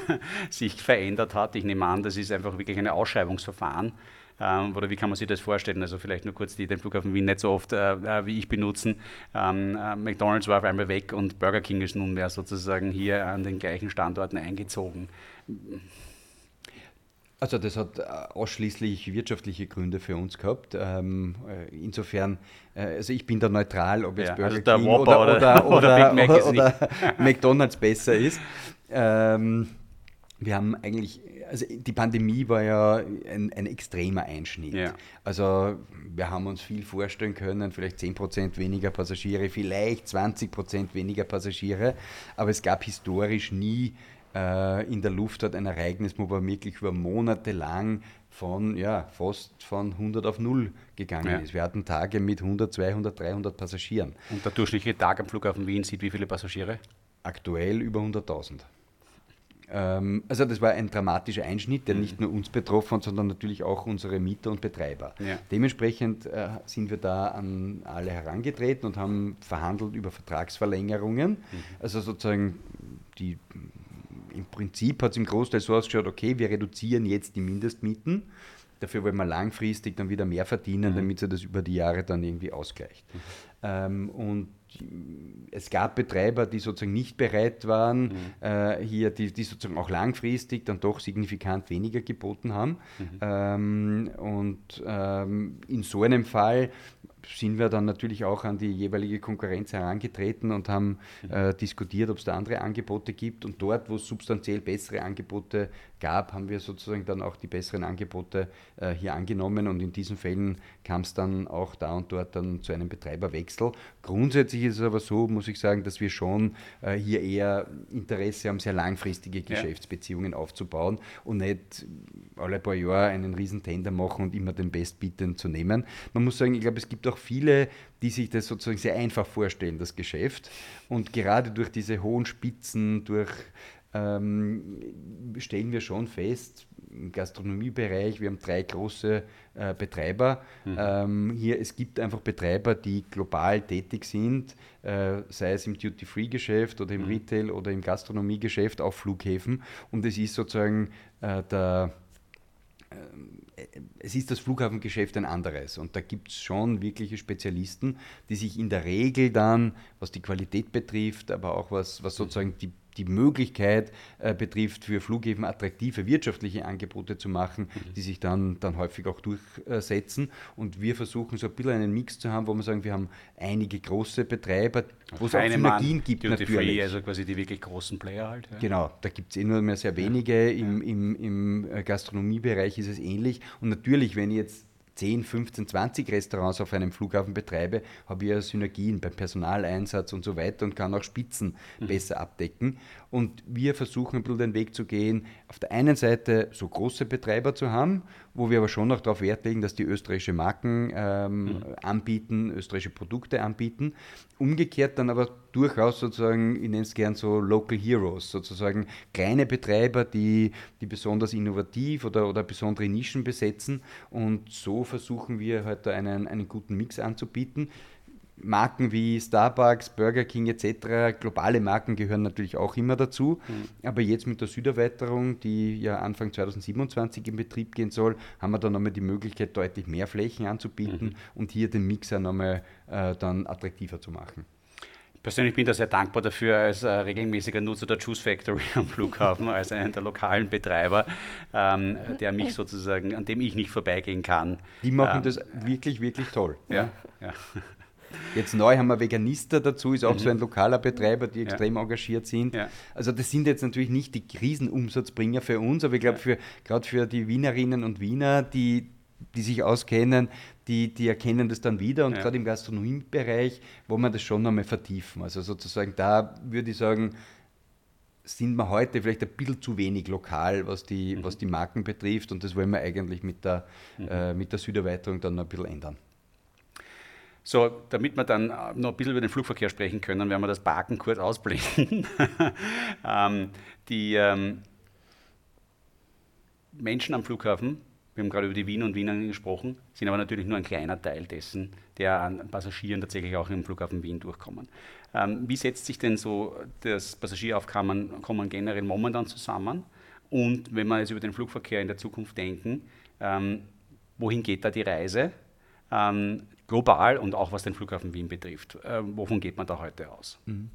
sich verändert hat. Ich nehme an, das ist einfach wirklich ein Ausschreibungsverfahren. Ähm, oder wie kann man sich das vorstellen? Also vielleicht nur kurz, die den Flughafen Wien nicht so oft äh, äh wie ich benutzen. Ähm, äh, McDonald's war auf einmal weg und Burger King ist nunmehr sozusagen hier an den gleichen Standorten eingezogen. Also das hat äh, ausschließlich wirtschaftliche Gründe für uns gehabt. Ähm, äh, insofern, äh, also ich bin da neutral, ob jetzt ja, Burger also King oder, oder, oder, oder, oder McDonald's besser ist. Ähm, wir haben eigentlich, also die Pandemie war ja ein, ein extremer Einschnitt. Ja. Also wir haben uns viel vorstellen können, vielleicht 10% weniger Passagiere, vielleicht 20% weniger Passagiere, aber es gab historisch nie in der Luftfahrt ein Ereignis, wo man wirklich über Monate lang von ja, fast von 100 auf 0 gegangen ja. ist. Wir hatten Tage mit 100, 200, 300 Passagieren. Und der durchschnittliche Tag am Flughafen Wien sieht wie viele Passagiere? Aktuell über 100.000. Ähm, also das war ein dramatischer Einschnitt, der mhm. nicht nur uns betroffen hat, sondern natürlich auch unsere Mieter und Betreiber. Ja. Dementsprechend äh, sind wir da an alle herangetreten und haben verhandelt über Vertragsverlängerungen. Mhm. Also sozusagen die im Prinzip hat es im Großteil so ausgeschaut, okay, wir reduzieren jetzt die Mindestmieten, dafür wollen wir langfristig dann wieder mehr verdienen, mhm. damit sich das über die Jahre dann irgendwie ausgleicht. Mhm. Ähm, und es gab Betreiber, die sozusagen nicht bereit waren, mhm. äh, hier, die, die, sozusagen auch langfristig dann doch signifikant weniger geboten haben. Mhm. Ähm, und ähm, in so einem Fall sind wir dann natürlich auch an die jeweilige Konkurrenz herangetreten und haben mhm. äh, diskutiert, ob es da andere Angebote gibt. Und dort, wo es substanziell bessere Angebote gab, haben wir sozusagen dann auch die besseren Angebote äh, hier angenommen. Und in diesen Fällen kam es dann auch da und dort dann zu einem Betreiberwechsel. Grundsätzlich ist es aber so, muss ich sagen, dass wir schon äh, hier eher Interesse haben, sehr langfristige Geschäftsbeziehungen ja. aufzubauen und nicht alle paar Jahre einen riesen Tender machen und immer den Bestbietenden zu nehmen. Man muss sagen, ich glaube, es gibt auch viele, die sich das sozusagen sehr einfach vorstellen, das Geschäft. Und gerade durch diese hohen Spitzen, durch ähm, stellen wir schon fest, im Gastronomiebereich, wir haben drei große äh, Betreiber. Mhm. Ähm, hier, es gibt einfach Betreiber, die global tätig sind, äh, sei es im Duty-Free-Geschäft oder im mhm. Retail oder im Gastronomiegeschäft auf Flughäfen. Und es ist sozusagen äh, der äh, es ist das Flughafengeschäft ein anderes und da gibt es schon wirkliche Spezialisten, die sich in der Regel dann, was die Qualität betrifft, aber auch was, was sozusagen die die Möglichkeit äh, betrifft, für Flughäfen attraktive wirtschaftliche Angebote zu machen, mhm. die sich dann, dann häufig auch durchsetzen. Und wir versuchen so ein bisschen einen Mix zu haben, wo wir sagen, wir haben einige große Betreiber, wo es auch Synergien Mann, gibt. Natürlich. Free, also quasi die wirklich großen Player halt. Ja. Genau, da gibt es eh nur mehr sehr wenige. Ja. Im, im, Im äh, Gastronomiebereich ist es ähnlich. Und natürlich, wenn ich jetzt 10, 15, 20 Restaurants auf einem Flughafen betreibe, habe ich ja Synergien beim Personaleinsatz und so weiter und kann auch Spitzen mhm. besser abdecken. Und wir versuchen ein bisschen den Weg zu gehen, auf der einen Seite so große Betreiber zu haben, wo wir aber schon noch darauf Wert legen, dass die österreichische Marken ähm, mhm. anbieten, österreichische Produkte anbieten. Umgekehrt dann aber durchaus sozusagen, ich nenne es gern so Local Heroes, sozusagen kleine Betreiber, die, die besonders innovativ oder, oder besondere Nischen besetzen. Und so versuchen wir heute halt einen, einen guten Mix anzubieten. Marken wie Starbucks, Burger King etc., globale Marken gehören natürlich auch immer dazu. Mhm. Aber jetzt mit der Süderweiterung, die ja Anfang 2027 in Betrieb gehen soll, haben wir dann nochmal die Möglichkeit, deutlich mehr Flächen anzubieten mhm. und hier den Mixer nochmal äh, dann attraktiver zu machen. Persönlich bin ich da sehr dankbar dafür, als äh, regelmäßiger Nutzer der Juice Factory am Flughafen, als einen der lokalen Betreiber, ähm, der mich sozusagen, an dem ich nicht vorbeigehen kann. Die machen ähm, das wirklich, wirklich toll. Ja, ja. Jetzt neu haben wir Veganister dazu, ist auch mhm. so ein lokaler Betreiber, die extrem ja. engagiert sind. Ja. Also das sind jetzt natürlich nicht die Krisenumsatzbringer für uns, aber ich glaube, für, gerade für die Wienerinnen und Wiener, die, die sich auskennen, die, die erkennen das dann wieder und ja. gerade im Gastronomiebereich wollen wir das schon nochmal vertiefen. Also sozusagen da würde ich sagen, sind wir heute vielleicht ein bisschen zu wenig lokal, was die, mhm. was die Marken betrifft und das wollen wir eigentlich mit der, mhm. äh, mit der Süderweiterung dann noch ein bisschen ändern. So, damit wir dann noch ein bisschen über den Flugverkehr sprechen können, werden wir das Parken kurz ausblenden. ähm, die ähm, Menschen am Flughafen, wir haben gerade über die Wien und Wiener gesprochen, sind aber natürlich nur ein kleiner Teil dessen, der an Passagieren tatsächlich auch im Flughafen Wien durchkommen. Ähm, wie setzt sich denn so das Passagieraufkommen generell momentan zusammen? Und wenn wir jetzt über den Flugverkehr in der Zukunft denken, ähm, wohin geht da die Reise? Ähm, global und auch was den Flughafen Wien betrifft. Äh, wovon geht man da heute aus? Mhm.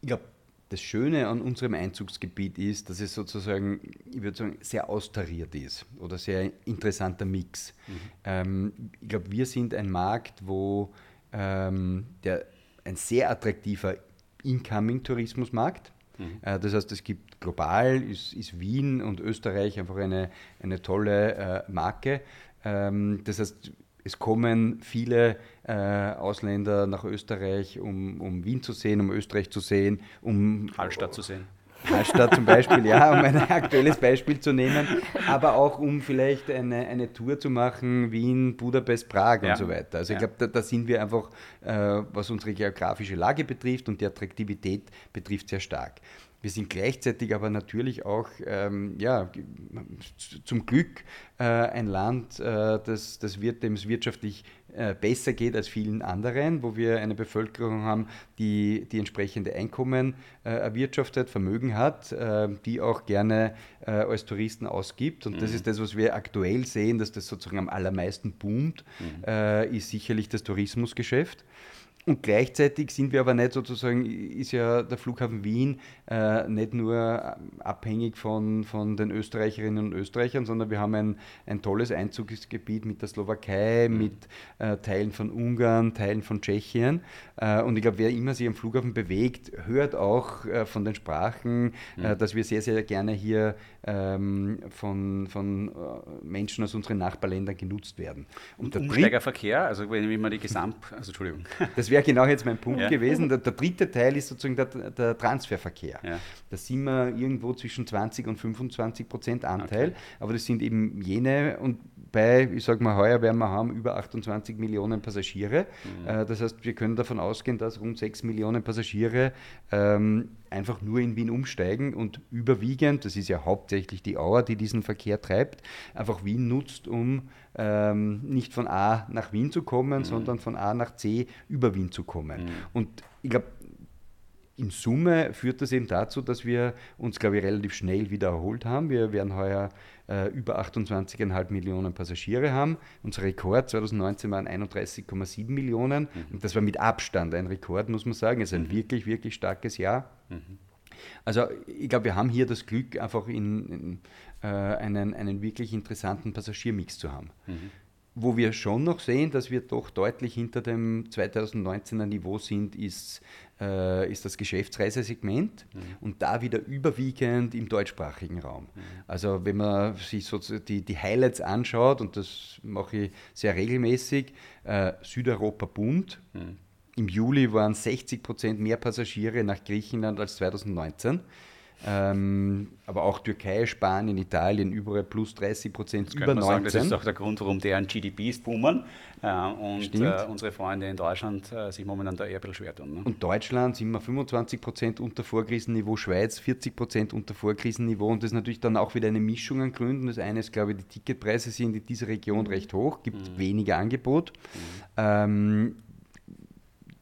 Ich glaube, das Schöne an unserem Einzugsgebiet ist, dass es sozusagen, ich würde sagen, sehr austariert ist oder sehr interessanter Mix. Mhm. Ähm, ich glaube, wir sind ein Markt, wo ähm, der, ein sehr attraktiver Incoming-Tourismusmarkt Mhm. Äh, das heißt, es gibt global, ist, ist, Wien und Österreich einfach eine, eine tolle äh, Marke. Ähm, das heißt, es kommen viele äh, Ausländer nach Österreich, um, um Wien zu sehen, um Österreich zu sehen, um Hallstatt zu sehen. Hallstatt zum Beispiel, ja, um ein aktuelles Beispiel zu nehmen, aber auch um vielleicht eine, eine Tour zu machen, Wien, Budapest, Prag ja. und so weiter. Also ich glaube, da, da, sind wir einfach, äh, was unsere geografische Lage betrifft und die Attraktivität betrifft, sehr stark. Wir sind gleichzeitig aber natürlich auch ähm, ja, zum Glück äh, ein Land, äh, das, das wird, dem es wirtschaftlich äh, besser geht als vielen anderen, wo wir eine Bevölkerung haben, die, die entsprechende Einkommen äh, erwirtschaftet, Vermögen hat, äh, die auch gerne äh, als Touristen ausgibt. Und mhm. das ist das, was wir aktuell sehen, dass das sozusagen am allermeisten boomt, mhm. ist sicherlich das Tourismusgeschäft. Und gleichzeitig sind wir aber nicht sozusagen, ist ja der Flughafen Wien äh, nicht nur abhängig von, von den Österreicherinnen und Österreichern, sondern wir haben ein, ein tolles Einzugsgebiet mit der Slowakei, mhm. mit äh, Teilen von Ungarn, Teilen von Tschechien. Äh, und ich glaube, wer immer sich am Flughafen bewegt, hört auch äh, von den Sprachen, mhm. dass wir sehr, sehr gerne hier ähm, von, von äh, Menschen aus unseren Nachbarländern genutzt werden. Und, und der Umsteigerverkehr, also wenn man die Gesamt... Also Entschuldigung. Das wäre genau jetzt mein Punkt ja. gewesen. Der, der, dritte Teil ist sozusagen der, der Transferverkehr. Ja. Da sind wir irgendwo zwischen 20 und 25 Prozent Anteil, okay. aber das sind eben jene und bei, ich sage mal, heuer werden wir haben über 28 Millionen Passagiere. Mhm. Äh, das heißt, wir können davon ausgehen, dass rund 6 Millionen Passagiere ähm, einfach nur in Wien umsteigen und überwiegend, das ist ja hauptsächlich die Auer, die diesen Verkehr treibt, einfach Wien nutzt, um ähm, nicht von A nach Wien zu kommen, mhm. sondern von A nach C über Wien zu kommen. Mhm. Und ich glaube, in Summe führt das eben dazu, dass wir uns, glaube ich, relativ schnell wieder erholt haben. Wir werden heuer äh, über 28,5 Millionen Passagiere haben. Unser Rekord 2019 waren 31,7 Millionen. Mhm. Und das war mit Abstand ein Rekord, muss man sagen. Es ist ein mhm. wirklich, wirklich starkes Jahr. Mhm. Also ich glaube, wir haben hier das Glück, einfach in, in äh, einen, einen wirklich interessanten Passagiermix zu haben. Mhm. Wo wir schon noch sehen, dass wir doch deutlich hinter dem 2019er Niveau sind, ist, äh, ist das Geschäftsreisesegment mhm. und da wieder überwiegend im deutschsprachigen Raum. Mhm. Also wenn man sich so die, die Highlights anschaut, und das mache ich sehr regelmäßig, äh, Südeuropa Bund. Mhm. Im Juli waren 60 Prozent mehr Passagiere nach Griechenland als 2019. Ähm, aber auch Türkei, Spanien, Italien, überall plus 30 Prozent über 19. Sagen, das ist auch der Grund, warum deren GDPs boomen äh, und äh, unsere Freunde in Deutschland äh, sich momentan da eher ein bisschen schwer tun. Ne? Und Deutschland sind wir 25 Prozent unter Vorkrisenniveau, Schweiz 40 Prozent unter Vorkrisenniveau und das ist natürlich dann auch wieder eine Mischung an Gründen. Das eine ist, glaube ich, die Ticketpreise sind in dieser Region recht hoch, gibt mhm. weniger Angebot. Mhm. Ähm,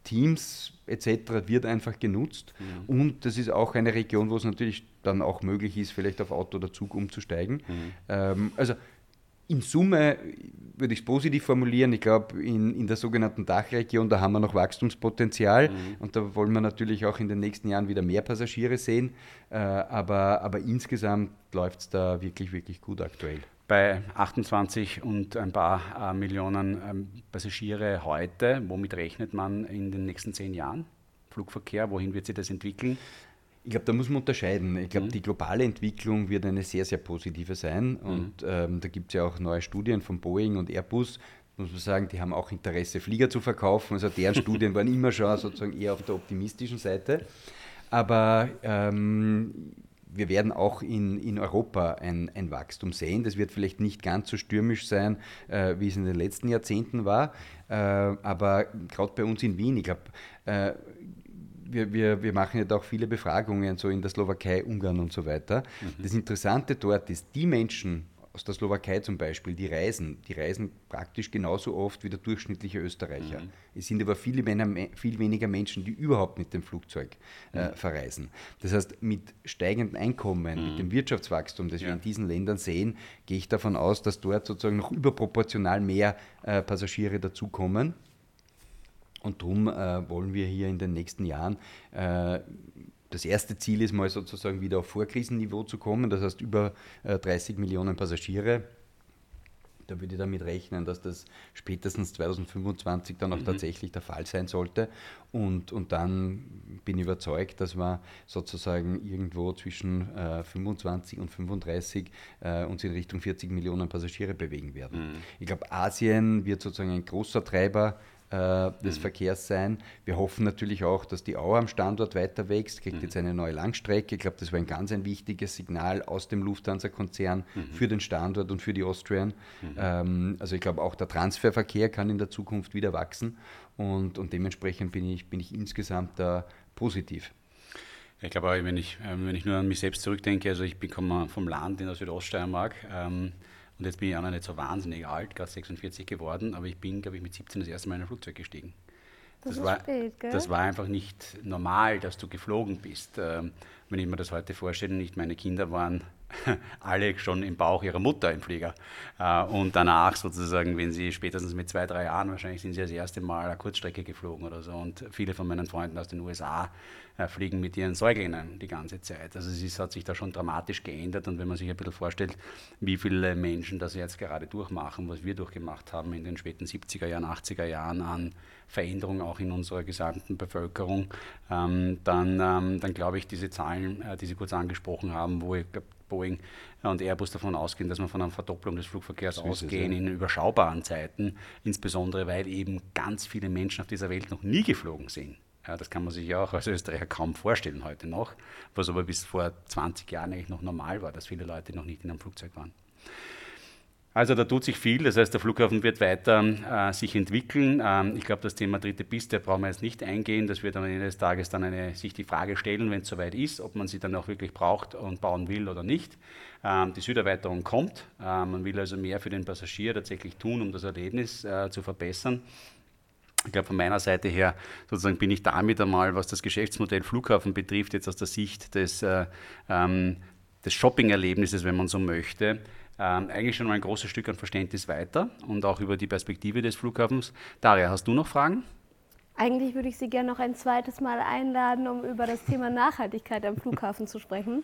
Teams etc. wird einfach genutzt. Mhm. Und das ist auch eine Region, wo es natürlich dann auch möglich ist, vielleicht auf Auto oder Zug umzusteigen. Mhm. Ähm, also in Summe würde ich es positiv formulieren. Ich glaube, in, in der sogenannten Dachregion, da haben wir noch Wachstumspotenzial mhm. und da wollen wir natürlich auch in den nächsten Jahren wieder mehr Passagiere sehen. Äh, aber, aber insgesamt läuft es da wirklich, wirklich gut aktuell bei 28 und ein paar äh, Millionen ähm, Passagiere heute. Womit rechnet man in den nächsten zehn Jahren? Flugverkehr, wohin wird sich das entwickeln? Ich glaube, da muss man unterscheiden. Ich glaube, mhm. die globale Entwicklung wird eine sehr, sehr positive sein. Mhm. Und ähm, da gibt es ja auch neue Studien von Boeing und Airbus. Muss man sagen, die haben auch Interesse, Flieger zu verkaufen. Also deren Studien waren immer schon sozusagen eher auf der optimistischen Seite. Aber ähm, wir werden auch in, in Europa ein, ein Wachstum sehen. Das wird vielleicht nicht ganz so stürmisch sein, äh, wie es in den letzten Jahrzehnten war. Äh, aber gerade bei uns in Wien, ich glaube, äh, wir, wir, wir machen ja auch viele Befragungen so in der Slowakei, Ungarn und so weiter. Mhm. Das Interessante dort ist, die Menschen, aus der Slowakei zum Beispiel, die reisen, die reisen praktisch genauso oft wie der durchschnittliche Österreicher. Mhm. Es sind aber viele, viel weniger Menschen, die überhaupt mit dem Flugzeug äh, mhm. verreisen. Das heißt, mit steigenden Einkommen, mhm. mit dem Wirtschaftswachstum, das ja. wir in diesen Ländern sehen, gehe ich davon aus, dass dort sozusagen noch überproportional mehr äh, Passagiere dazukommen. Und darum äh, wollen wir hier in den nächsten Jahren äh, das erste Ziel ist mal sozusagen wieder auf Vorkrisenniveau zu kommen, das heißt über 30 äh, Millionen Passagiere. Da würde ich damit rechnen, dass das spätestens 2025 dann auch mhm. tatsächlich der Fall sein sollte. Und, und dann bin ich überzeugt, dass wir sozusagen irgendwo zwischen äh, 25 und 35 äh, uns in Richtung 40 Millionen Passagiere bewegen werden. Mhm. Ich glaube, Asien wird sozusagen ein großer Treiber des mhm. Verkehrs sein. Wir hoffen natürlich auch, dass die Auer am Standort weiter wächst, kriegt mhm. jetzt eine neue Langstrecke. Ich glaube, das war ein ganz ein wichtiges Signal aus dem Lufthansa-Konzern mhm. für den Standort und für die Austrian. Mhm. Ähm, also ich glaube, auch der Transferverkehr kann in der Zukunft wieder wachsen und, und dementsprechend bin ich, bin ich insgesamt da positiv. Ich glaube, wenn ich, ähm, wenn ich nur an mich selbst zurückdenke, also ich komme vom Land in der Südoststeiermark, ähm, und jetzt bin ich auch noch nicht so wahnsinnig alt, gerade 46 geworden, aber ich bin, glaube ich, mit 17 das erste Mal in ein Flugzeug gestiegen. Das, das war, spät, das war einfach nicht normal, dass du geflogen bist. Ähm, wenn ich mir das heute vorstelle, nicht meine Kinder waren alle schon im Bauch ihrer Mutter im Flieger. Äh, und danach sozusagen, wenn sie spätestens mit zwei, drei Jahren, wahrscheinlich sind sie das erste Mal eine Kurzstrecke geflogen oder so. Und viele von meinen Freunden aus den USA fliegen mit ihren Säuglingen die ganze Zeit. Also es ist, hat sich da schon dramatisch geändert. Und wenn man sich ein bisschen vorstellt, wie viele Menschen das jetzt gerade durchmachen, was wir durchgemacht haben in den späten 70er Jahren, 80er Jahren an Veränderung auch in unserer gesamten Bevölkerung, ähm, dann, ähm, dann glaube ich, diese Zahlen, äh, die Sie kurz angesprochen haben, wo ich glaube, Boeing und Airbus davon ausgehen, dass wir von einer Verdopplung des Flugverkehrs so ausgehen es, ja. in überschaubaren Zeiten, insbesondere weil eben ganz viele Menschen auf dieser Welt noch nie geflogen sind. Ja, das kann man sich ja auch als Österreicher kaum vorstellen heute noch, was aber bis vor 20 Jahren eigentlich noch normal war, dass viele Leute noch nicht in einem Flugzeug waren. Also da tut sich viel, das heißt, der Flughafen wird weiter äh, sich entwickeln. Ähm, ich glaube, das Thema dritte Piste brauchen wir jetzt nicht eingehen. Das wird am Ende des Tages dann eine, sich die Frage stellen, wenn es soweit ist, ob man sie dann auch wirklich braucht und bauen will oder nicht. Ähm, die Süderweiterung kommt. Ähm, man will also mehr für den Passagier tatsächlich tun, um das Erlebnis äh, zu verbessern. Ich glaube, von meiner Seite her sozusagen bin ich damit einmal, was das Geschäftsmodell Flughafen betrifft, jetzt aus der Sicht des, äh, ähm, des Shopping-Erlebnisses, wenn man so möchte, ähm, eigentlich schon mal ein großes Stück an Verständnis weiter und auch über die Perspektive des Flughafens. Daria, hast du noch Fragen? Eigentlich würde ich Sie gerne noch ein zweites Mal einladen, um über das Thema Nachhaltigkeit am Flughafen zu sprechen.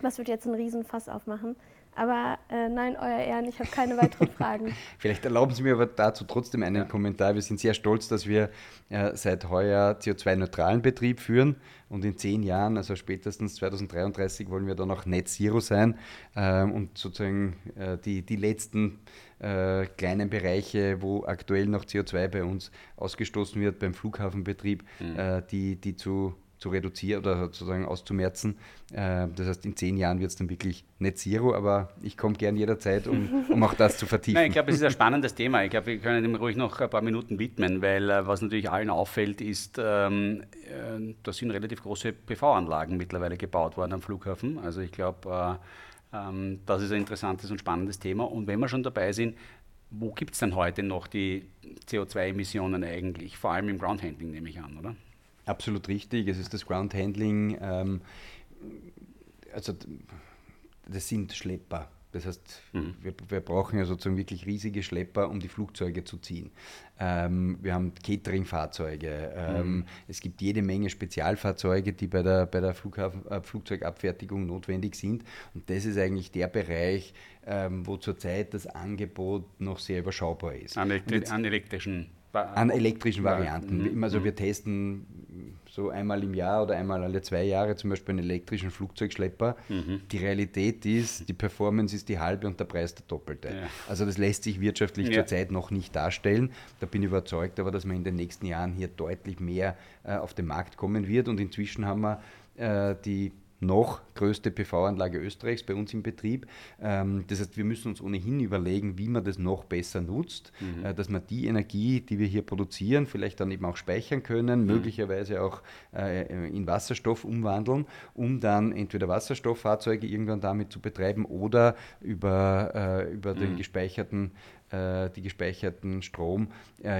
Das wird jetzt einen Riesenfass aufmachen. Aber äh, nein, Euer Ehren, ich habe keine weiteren Fragen. Vielleicht erlauben Sie mir aber dazu trotzdem einen ja. Kommentar. Wir sind sehr stolz, dass wir äh, seit heuer CO2-neutralen Betrieb führen und in zehn Jahren, also spätestens 2033, wollen wir dann auch Net Zero sein äh, und sozusagen äh, die, die letzten äh, kleinen Bereiche, wo aktuell noch CO2 bei uns ausgestoßen wird beim Flughafenbetrieb, mhm. Äh, die, die zu zu reduzieren oder sozusagen auszumerzen. Äh, das heißt, in zehn Jahren wird es dann wirklich Net Zero, aber ich komme gern jederzeit, um, um auch das zu vertiefen. Nein, ich glaube, es ist ein spannendes Thema. Ich glaube, wir können dem ruhig noch ein paar Minuten widmen, weil äh, was natürlich allen auffällt, ist, ähm, äh, da sind relativ große PV-Anlagen mittlerweile gebaut worden am Flughafen. Also ich glaube, äh, ähm, das ist ein interessantes und spannendes Thema. Und wenn wir schon dabei sind, wo gibt es denn heute noch die CO2-Emissionen eigentlich? Vor allem im Groundhandling nehme ich an, oder? Absolut richtig. Es ist das Ground Handling. Ähm, also das sind Schlepper. Das heißt, mhm. wir, wir, brauchen ja sozusagen wirklich riesige Schlepper, um die Flugzeuge zu ziehen. Ähm, wir haben Catering-Fahrzeuge. Ähm, mhm. Es gibt jede Menge Spezialfahrzeuge, die bei der, bei der Flughafen, äh, Flugzeugabfertigung notwendig sind. Und das ist eigentlich der Bereich, ähm, wo zurzeit das Angebot noch sehr überschaubar ist. An, an elektrischen an elektrischen Varianten. Mhm. Also mhm. wir testen so einmal im Jahr oder einmal alle zwei Jahre zum Beispiel einen elektrischen Flugzeugschlepper. Mhm. Die Realität ist, die Performance ist die halbe und der Preis der doppelte. Ja. Also das lässt sich wirtschaftlich ja. zurzeit noch nicht darstellen. Da bin ich überzeugt aber, dass man in den nächsten Jahren hier deutlich mehr äh, auf den Markt kommen wird und inzwischen haben wir äh, die noch größte PV-Anlage Österreichs bei uns im Betrieb. Ähm, das heißt, wir müssen uns ohnehin überlegen, wie man das noch besser nutzt, mhm. Äh, dass man die Energie, die wir hier produzieren, vielleicht dann eben auch speichern können, mhm. möglicherweise auch äh, in Wasserstoff umwandeln, um dann entweder Wasserstofffahrzeuge irgendwann damit zu betreiben oder über, äh, über mhm. den gespeicherten die gespeicherten Strom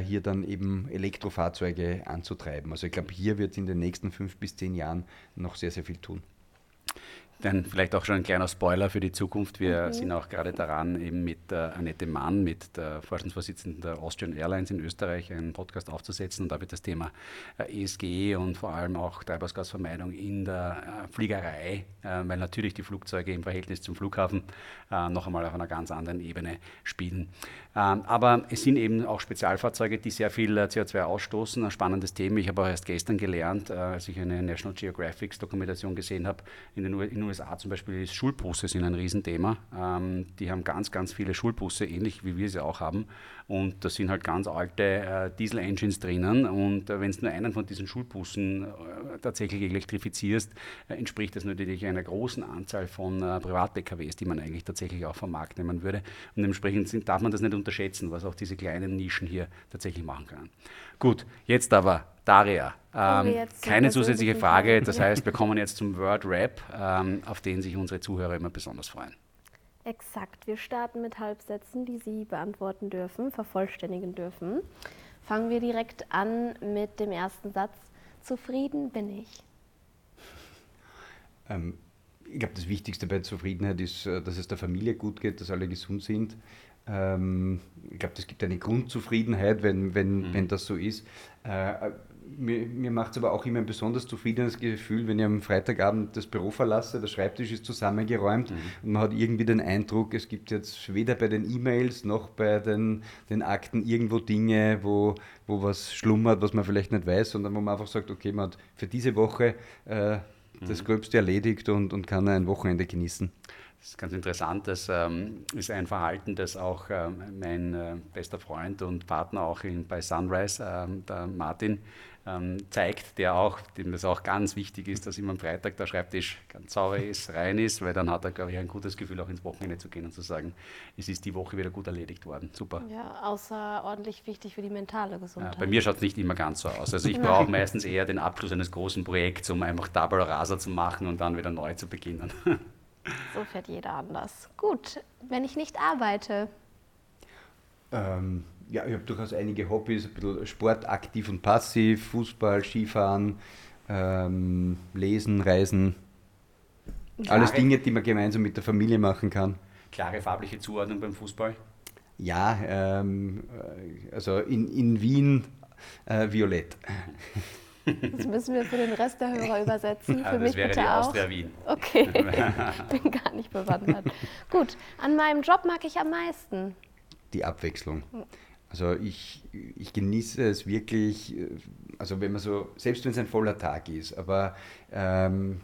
hier dann eben Elektrofahrzeuge anzutreiben. Also ich glaube, hier wird es in den nächsten fünf bis zehn Jahren noch sehr, sehr viel tun. Dann vielleicht auch schon ein kleiner Spoiler für die Zukunft. Wir mhm. sind auch gerade daran, eben mit äh, Annette Mann, mit der Vorstandsvorsitzenden der Austrian Airlines in Österreich, einen Podcast aufzusetzen. Und da wird das Thema äh, ESG und vor allem auch Treibhausgasvermeidung in der äh, Fliegerei, äh, weil natürlich die Flugzeuge im Verhältnis zum Flughafen äh, noch einmal auf einer ganz anderen Ebene spielen. Ähm, aber es sind eben auch Spezialfahrzeuge, die sehr viel äh, CO2 ausstoßen. Ein spannendes Thema. Ich habe auch erst gestern gelernt, als ich eine National Geographic Dokumentation gesehen habe, in den USA zum Beispiel ist Schulbusse sind ein Riesenthema. Ähm, die haben ganz, ganz viele Schulbusse, ähnlich wie wir sie auch haben. Und da sind halt ganz alte äh, Diesel-Engines drinnen. Und äh, wenn du nur einen von diesen Schulbussen äh, tatsächlich elektrifizierst, äh, entspricht das natürlich einer großen Anzahl von äh, Privat-PKWs, die man eigentlich tatsächlich auch vom Markt nehmen würde. Und dementsprechend sind, darf man das nicht unterschätzen, was auch diese kleinen Nischen hier tatsächlich machen können. Gut, jetzt aber Daria. Ähm, keine zusätzliche Frage, das heißt, wir kommen jetzt zum Word Rap, ähm, auf den sich unsere Zuhörer immer besonders freuen. Exakt. Wir starten mit Halbsätzen, die Sie beantworten dürfen, vervollständigen dürfen. Fangen wir direkt an mit dem ersten Satz. Zufrieden bin ich. Ähm, ich glaube, das Wichtigste bei Zufriedenheit ist, äh, dass es der Familie gut geht, dass alle gesund sind. Ähm, ich glaube, es gibt eine Grundzufriedenheit, wenn, wenn, mhm. wenn das so ist. Äh, mir, mir macht es aber auch immer ein besonders zufriedenes Gefühl, wenn ich am Freitagabend das Büro verlasse, der Schreibtisch ist zusammengeräumt mhm. und man hat irgendwie den Eindruck, es gibt jetzt weder bei den E-Mails noch bei den, den Akten irgendwo Dinge, wo, wo was schlummert, was man vielleicht nicht weiß, sondern wo man einfach sagt, okay, man hat für diese Woche äh, das mhm. Gröbste erledigt und, und kann ein Wochenende genießen. Das ist ganz interessant. Das ähm, ist ein Verhalten, das auch ähm, mein äh, bester Freund und Partner auch in, bei Sunrise, ähm, der Martin, zeigt, der auch, dem das auch ganz wichtig ist, dass immer am Freitag der Schreibtisch ganz sauber ist, rein ist, weil dann hat er, glaube ich, ein gutes Gefühl, auch ins Wochenende zu gehen und zu sagen, es ist die Woche wieder gut erledigt worden. Super. Ja, außerordentlich wichtig für die mentale Gesundheit. Ja, bei mir schaut es nicht immer ganz so aus. Also ich brauche meistens eher den Abschluss eines großen Projekts, um einfach Double Rasa zu machen und dann wieder neu zu beginnen. So fährt jeder anders. Gut, wenn ich nicht arbeite. Ähm, ja, ich habe durchaus einige Hobbys, ein bisschen Sport, aktiv und passiv, Fußball, Skifahren, ähm, Lesen, Reisen. Klare, Alles Dinge, die man gemeinsam mit der Familie machen kann. Klare farbliche Zuordnung beim Fußball? Ja, ähm, also in, in Wien äh, violett. Das müssen wir für den Rest der Hörer übersetzen. Für das mich wäre bitte die auch. Austria Wien. Okay, ich bin gar nicht bewandert. Gut, an meinem Job mag ich am meisten. Die Abwechslung. Also ich, ich genieße es wirklich, also wenn man so, selbst wenn es ein voller Tag ist, aber ähm,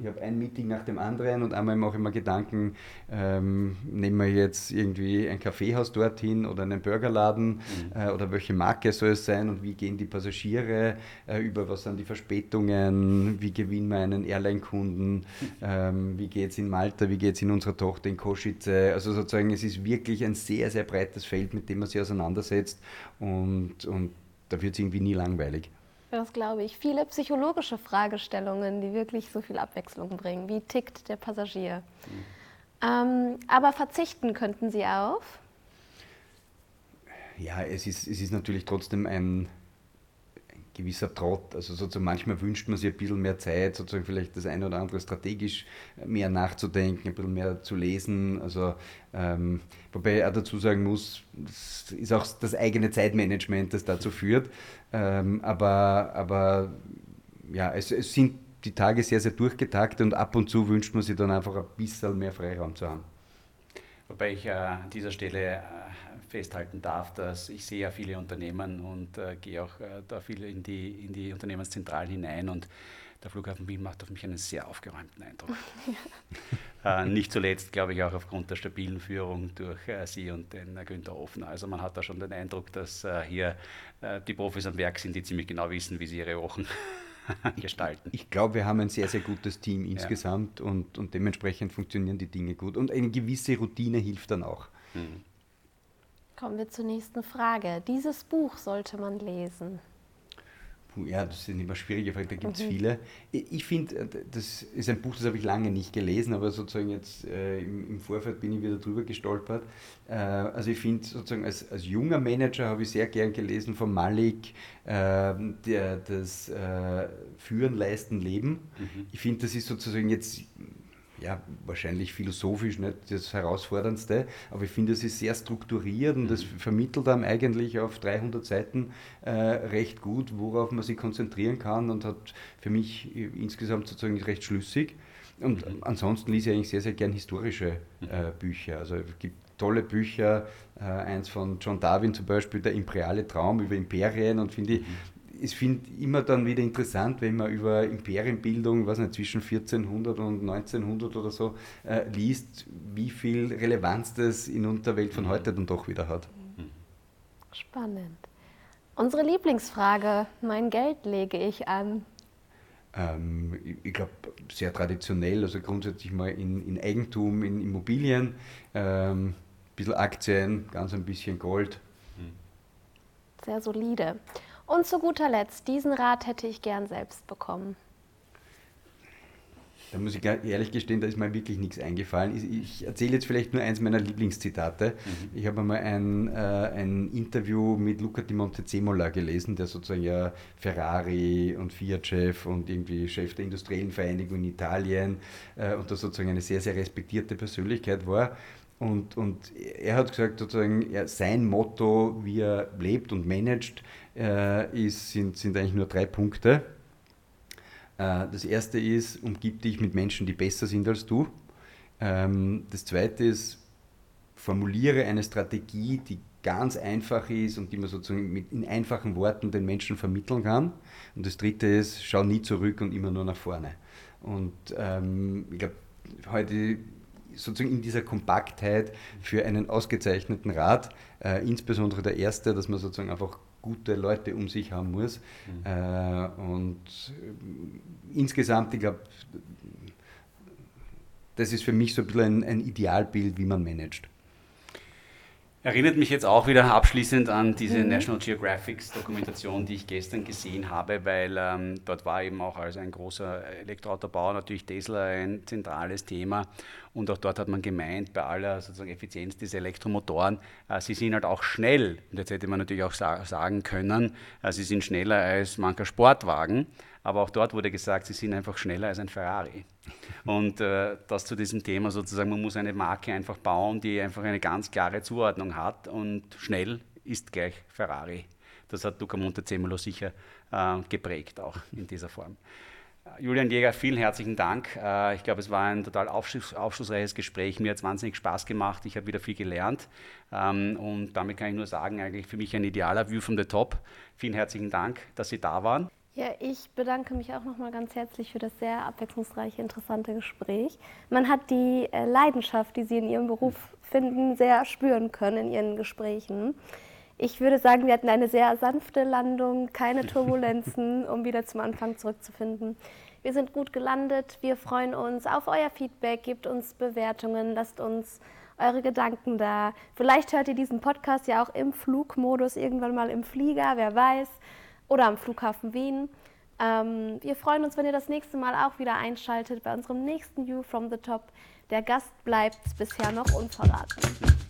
ich habe ein Meeting nach dem anderen und einmal mache ich mir Gedanken, ähm, nehmen wir jetzt irgendwie ein Kaffeehaus dorthin oder einen Burgerladen mhm. äh, oder welche Marke soll es sein und wie gehen die Passagiere, äh, über was sind die Verspätungen, wie gewinnen wir einen Airline-Kunden, ähm, wie geht es in Malta, wie geht es in unserer Tochter in Kosice. Also sozusagen, es ist wirklich ein sehr, sehr breites Feld, mit dem man sich auseinandersetzt und, und da wird es irgendwie nie langweilig. Das glaube ich. Viele psychologische Fragestellungen, die wirklich so viel Abwechslung bringen. Wie tickt der Passagier? Mhm. Ähm, aber verzichten könnten Sie auf? Ja, es ist, es ist natürlich trotzdem ein, gewisser Trott. Also sozusagen manchmal wünscht man sich ein bisschen mehr Zeit, sozusagen vielleicht das eine oder andere strategisch mehr nachzudenken, ein bisschen mehr zu lesen. Also ähm, wobei ich auch dazu sagen muss, es ist auch das eigene Zeitmanagement, das dazu führt. Ähm, aber, aber ja, es, es sind die Tage sehr, sehr durchgetaktet und ab und zu wünscht man sich dann einfach ein bisschen mehr Freiraum zu haben. Wobei ich äh, an dieser Stelle äh, festhalten darf, dass ich sehe ja viele Unternehmen und äh, gehe auch äh, da viel in die, in die Unternehmenszentralen hinein und der Flughafen Wien macht auf mich einen sehr aufgeräumten Eindruck. äh, nicht zuletzt, glaube ich, auch aufgrund der stabilen Führung durch äh, Sie und den äh, Günther Offner. Also man hat da schon den Eindruck, dass äh, hier äh, die Profis am Werk sind, die ziemlich genau wissen, wie sie ihre Wochen gestalten. Ich glaube, wir haben ein sehr, sehr gutes Team insgesamt ja. und, und dementsprechend funktionieren die Dinge gut. Und eine gewisse Routine hilft dann auch. Mhm. Kommen wir zur nächsten Frage. Dieses Buch sollte man lesen. Ja, das sind immer schwierige Fragen, da gibt es mhm. viele. Ich finde, äh, das ist ein Buch, das habe ich lange nicht gelesen, aber sozusagen jetzt äh, im, im, Vorfeld bin ich wieder drüber gestolpert. Äh, also ich finde sozusagen als, als junger Manager habe ich sehr gern gelesen von Malik, äh, der, das äh, Führen, Leisten, Leben. Mhm. Ich finde, das ist sozusagen jetzt ja, wahrscheinlich philosophisch nicht das Herausforderndste, aber ich finde, es ist sehr strukturiert und das mhm. vermittelt einem eigentlich auf 300 Seiten äh, recht gut, worauf man sich konzentrieren kann und hat für mich insgesamt sozusagen recht schlüssig. Und mhm. ansonsten lese ich eigentlich sehr, sehr gern historische äh, Bücher. Also es gibt tolle Bücher, äh, eins von John Darwin zum Beispiel, Der imperiale Traum über Imperien und finde ich, mhm ich finde immer dann wieder interessant, wenn man über Imperienbildung, was nicht, zwischen 1400 und 1900 oder so äh, liest, wie viel Relevanz das in der Welt von mhm. heute dann doch wieder hat. Spannend. Unsere Lieblingsfrage, mein Geld lege ich an. Ähm, ich, ich glaube, sehr traditionell, also grundsätzlich mal in, in Eigentum, in Immobilien, ähm, ein bisschen Aktien, ganz ein bisschen Gold. Sehr solide. Und zu guter Letzt, diesen Rat hätte ich gern selbst bekommen. Da muss ich ehrlich gestehen, da ist mir wirklich nichts eingefallen. Ich, erzähle jetzt vielleicht nur eins meiner Lieblingszitate. Mhm. Ich habe einmal ein, äh, ein Interview mit Luca di Montezemola gelesen, der sozusagen ja Ferrari und Fiat-Chef und irgendwie Chef der industriellen Vereinigung in Italien äh, und da sozusagen eine sehr, sehr respektierte Persönlichkeit war. Und, und er hat gesagt, sozusagen, er, sein Motto, wie er lebt und managt, äh, ist, sind, sind eigentlich nur drei Punkte. Äh, das erste ist, umgib dich mit Menschen, die besser sind als du. Ähm, das zweite ist, formuliere eine Strategie, die ganz einfach ist und die man sozusagen mit, in einfachen Worten den Menschen vermitteln kann. Und das dritte ist, schau nie zurück und immer nur nach vorne. Und ähm, ich glaube, heute sozusagen in dieser Kompaktheit für einen ausgezeichneten Rat, äh, insbesondere der erste, dass man sozusagen einfach gute Leute um sich haben muss. Mhm. Äh, und äh, insgesamt, ich glaube, das ist für mich so ein bisschen ein, ein Idealbild, wie man managt. Erinnert mich jetzt auch wieder abschließend an diese mhm. National Geographic Dokumentation, die ich gestern gesehen habe, weil ähm, dort war eben auch als ein großer Elektroautobauer natürlich Tesla ein zentrales Thema und auch dort hat man gemeint, bei aller sozusagen Effizienz dieser Elektromotoren, äh, sie sind halt auch schnell. Und jetzt hätte man natürlich auch sa sagen können, äh, sie sind schneller als mancher Sportwagen. Aber auch dort wurde gesagt, sie sind einfach schneller als ein Ferrari. Und äh, das zu diesem Thema sozusagen, man muss eine Marke einfach bauen, die einfach eine ganz klare Zuordnung hat und schnell ist gleich Ferrari. Das hat Luca Montezemolo sicher äh, geprägt, auch in dieser Form. Julian Jäger, vielen herzlichen Dank. Äh, ich glaube, es war ein total aufschluss, aufschlussreiches Gespräch. Mir hat es wahnsinnig Spaß gemacht. Ich habe wieder viel gelernt. Ähm, und damit kann ich nur sagen, eigentlich für mich ein idealer View from the Top. Vielen herzlichen Dank, dass Sie da waren. Ja, ich bedanke mich auch nochmal ganz herzlich für das sehr abwechslungsreiche, interessante Gespräch. Man hat die äh, Leidenschaft, die Sie in Ihrem Beruf finden, sehr spüren können in Ihren Gesprächen. Ich würde sagen, wir hatten eine sehr sanfte Landung, keine Turbulenzen, um wieder zum Anfang zurückzufinden. Wir sind gut gelandet. Wir freuen uns auf euer Feedback. Gebt uns Bewertungen, lasst uns eure Gedanken da. Vielleicht hört ihr diesen Podcast ja auch im Flugmodus irgendwann mal im Flieger, wer weiß oder am Flughafen Wien. Ähm, wir freuen uns, wenn ihr das nächste Mal auch wieder einschaltet bei unserem nächsten View from the Top. Der Gast bleibt bisher noch unverraten.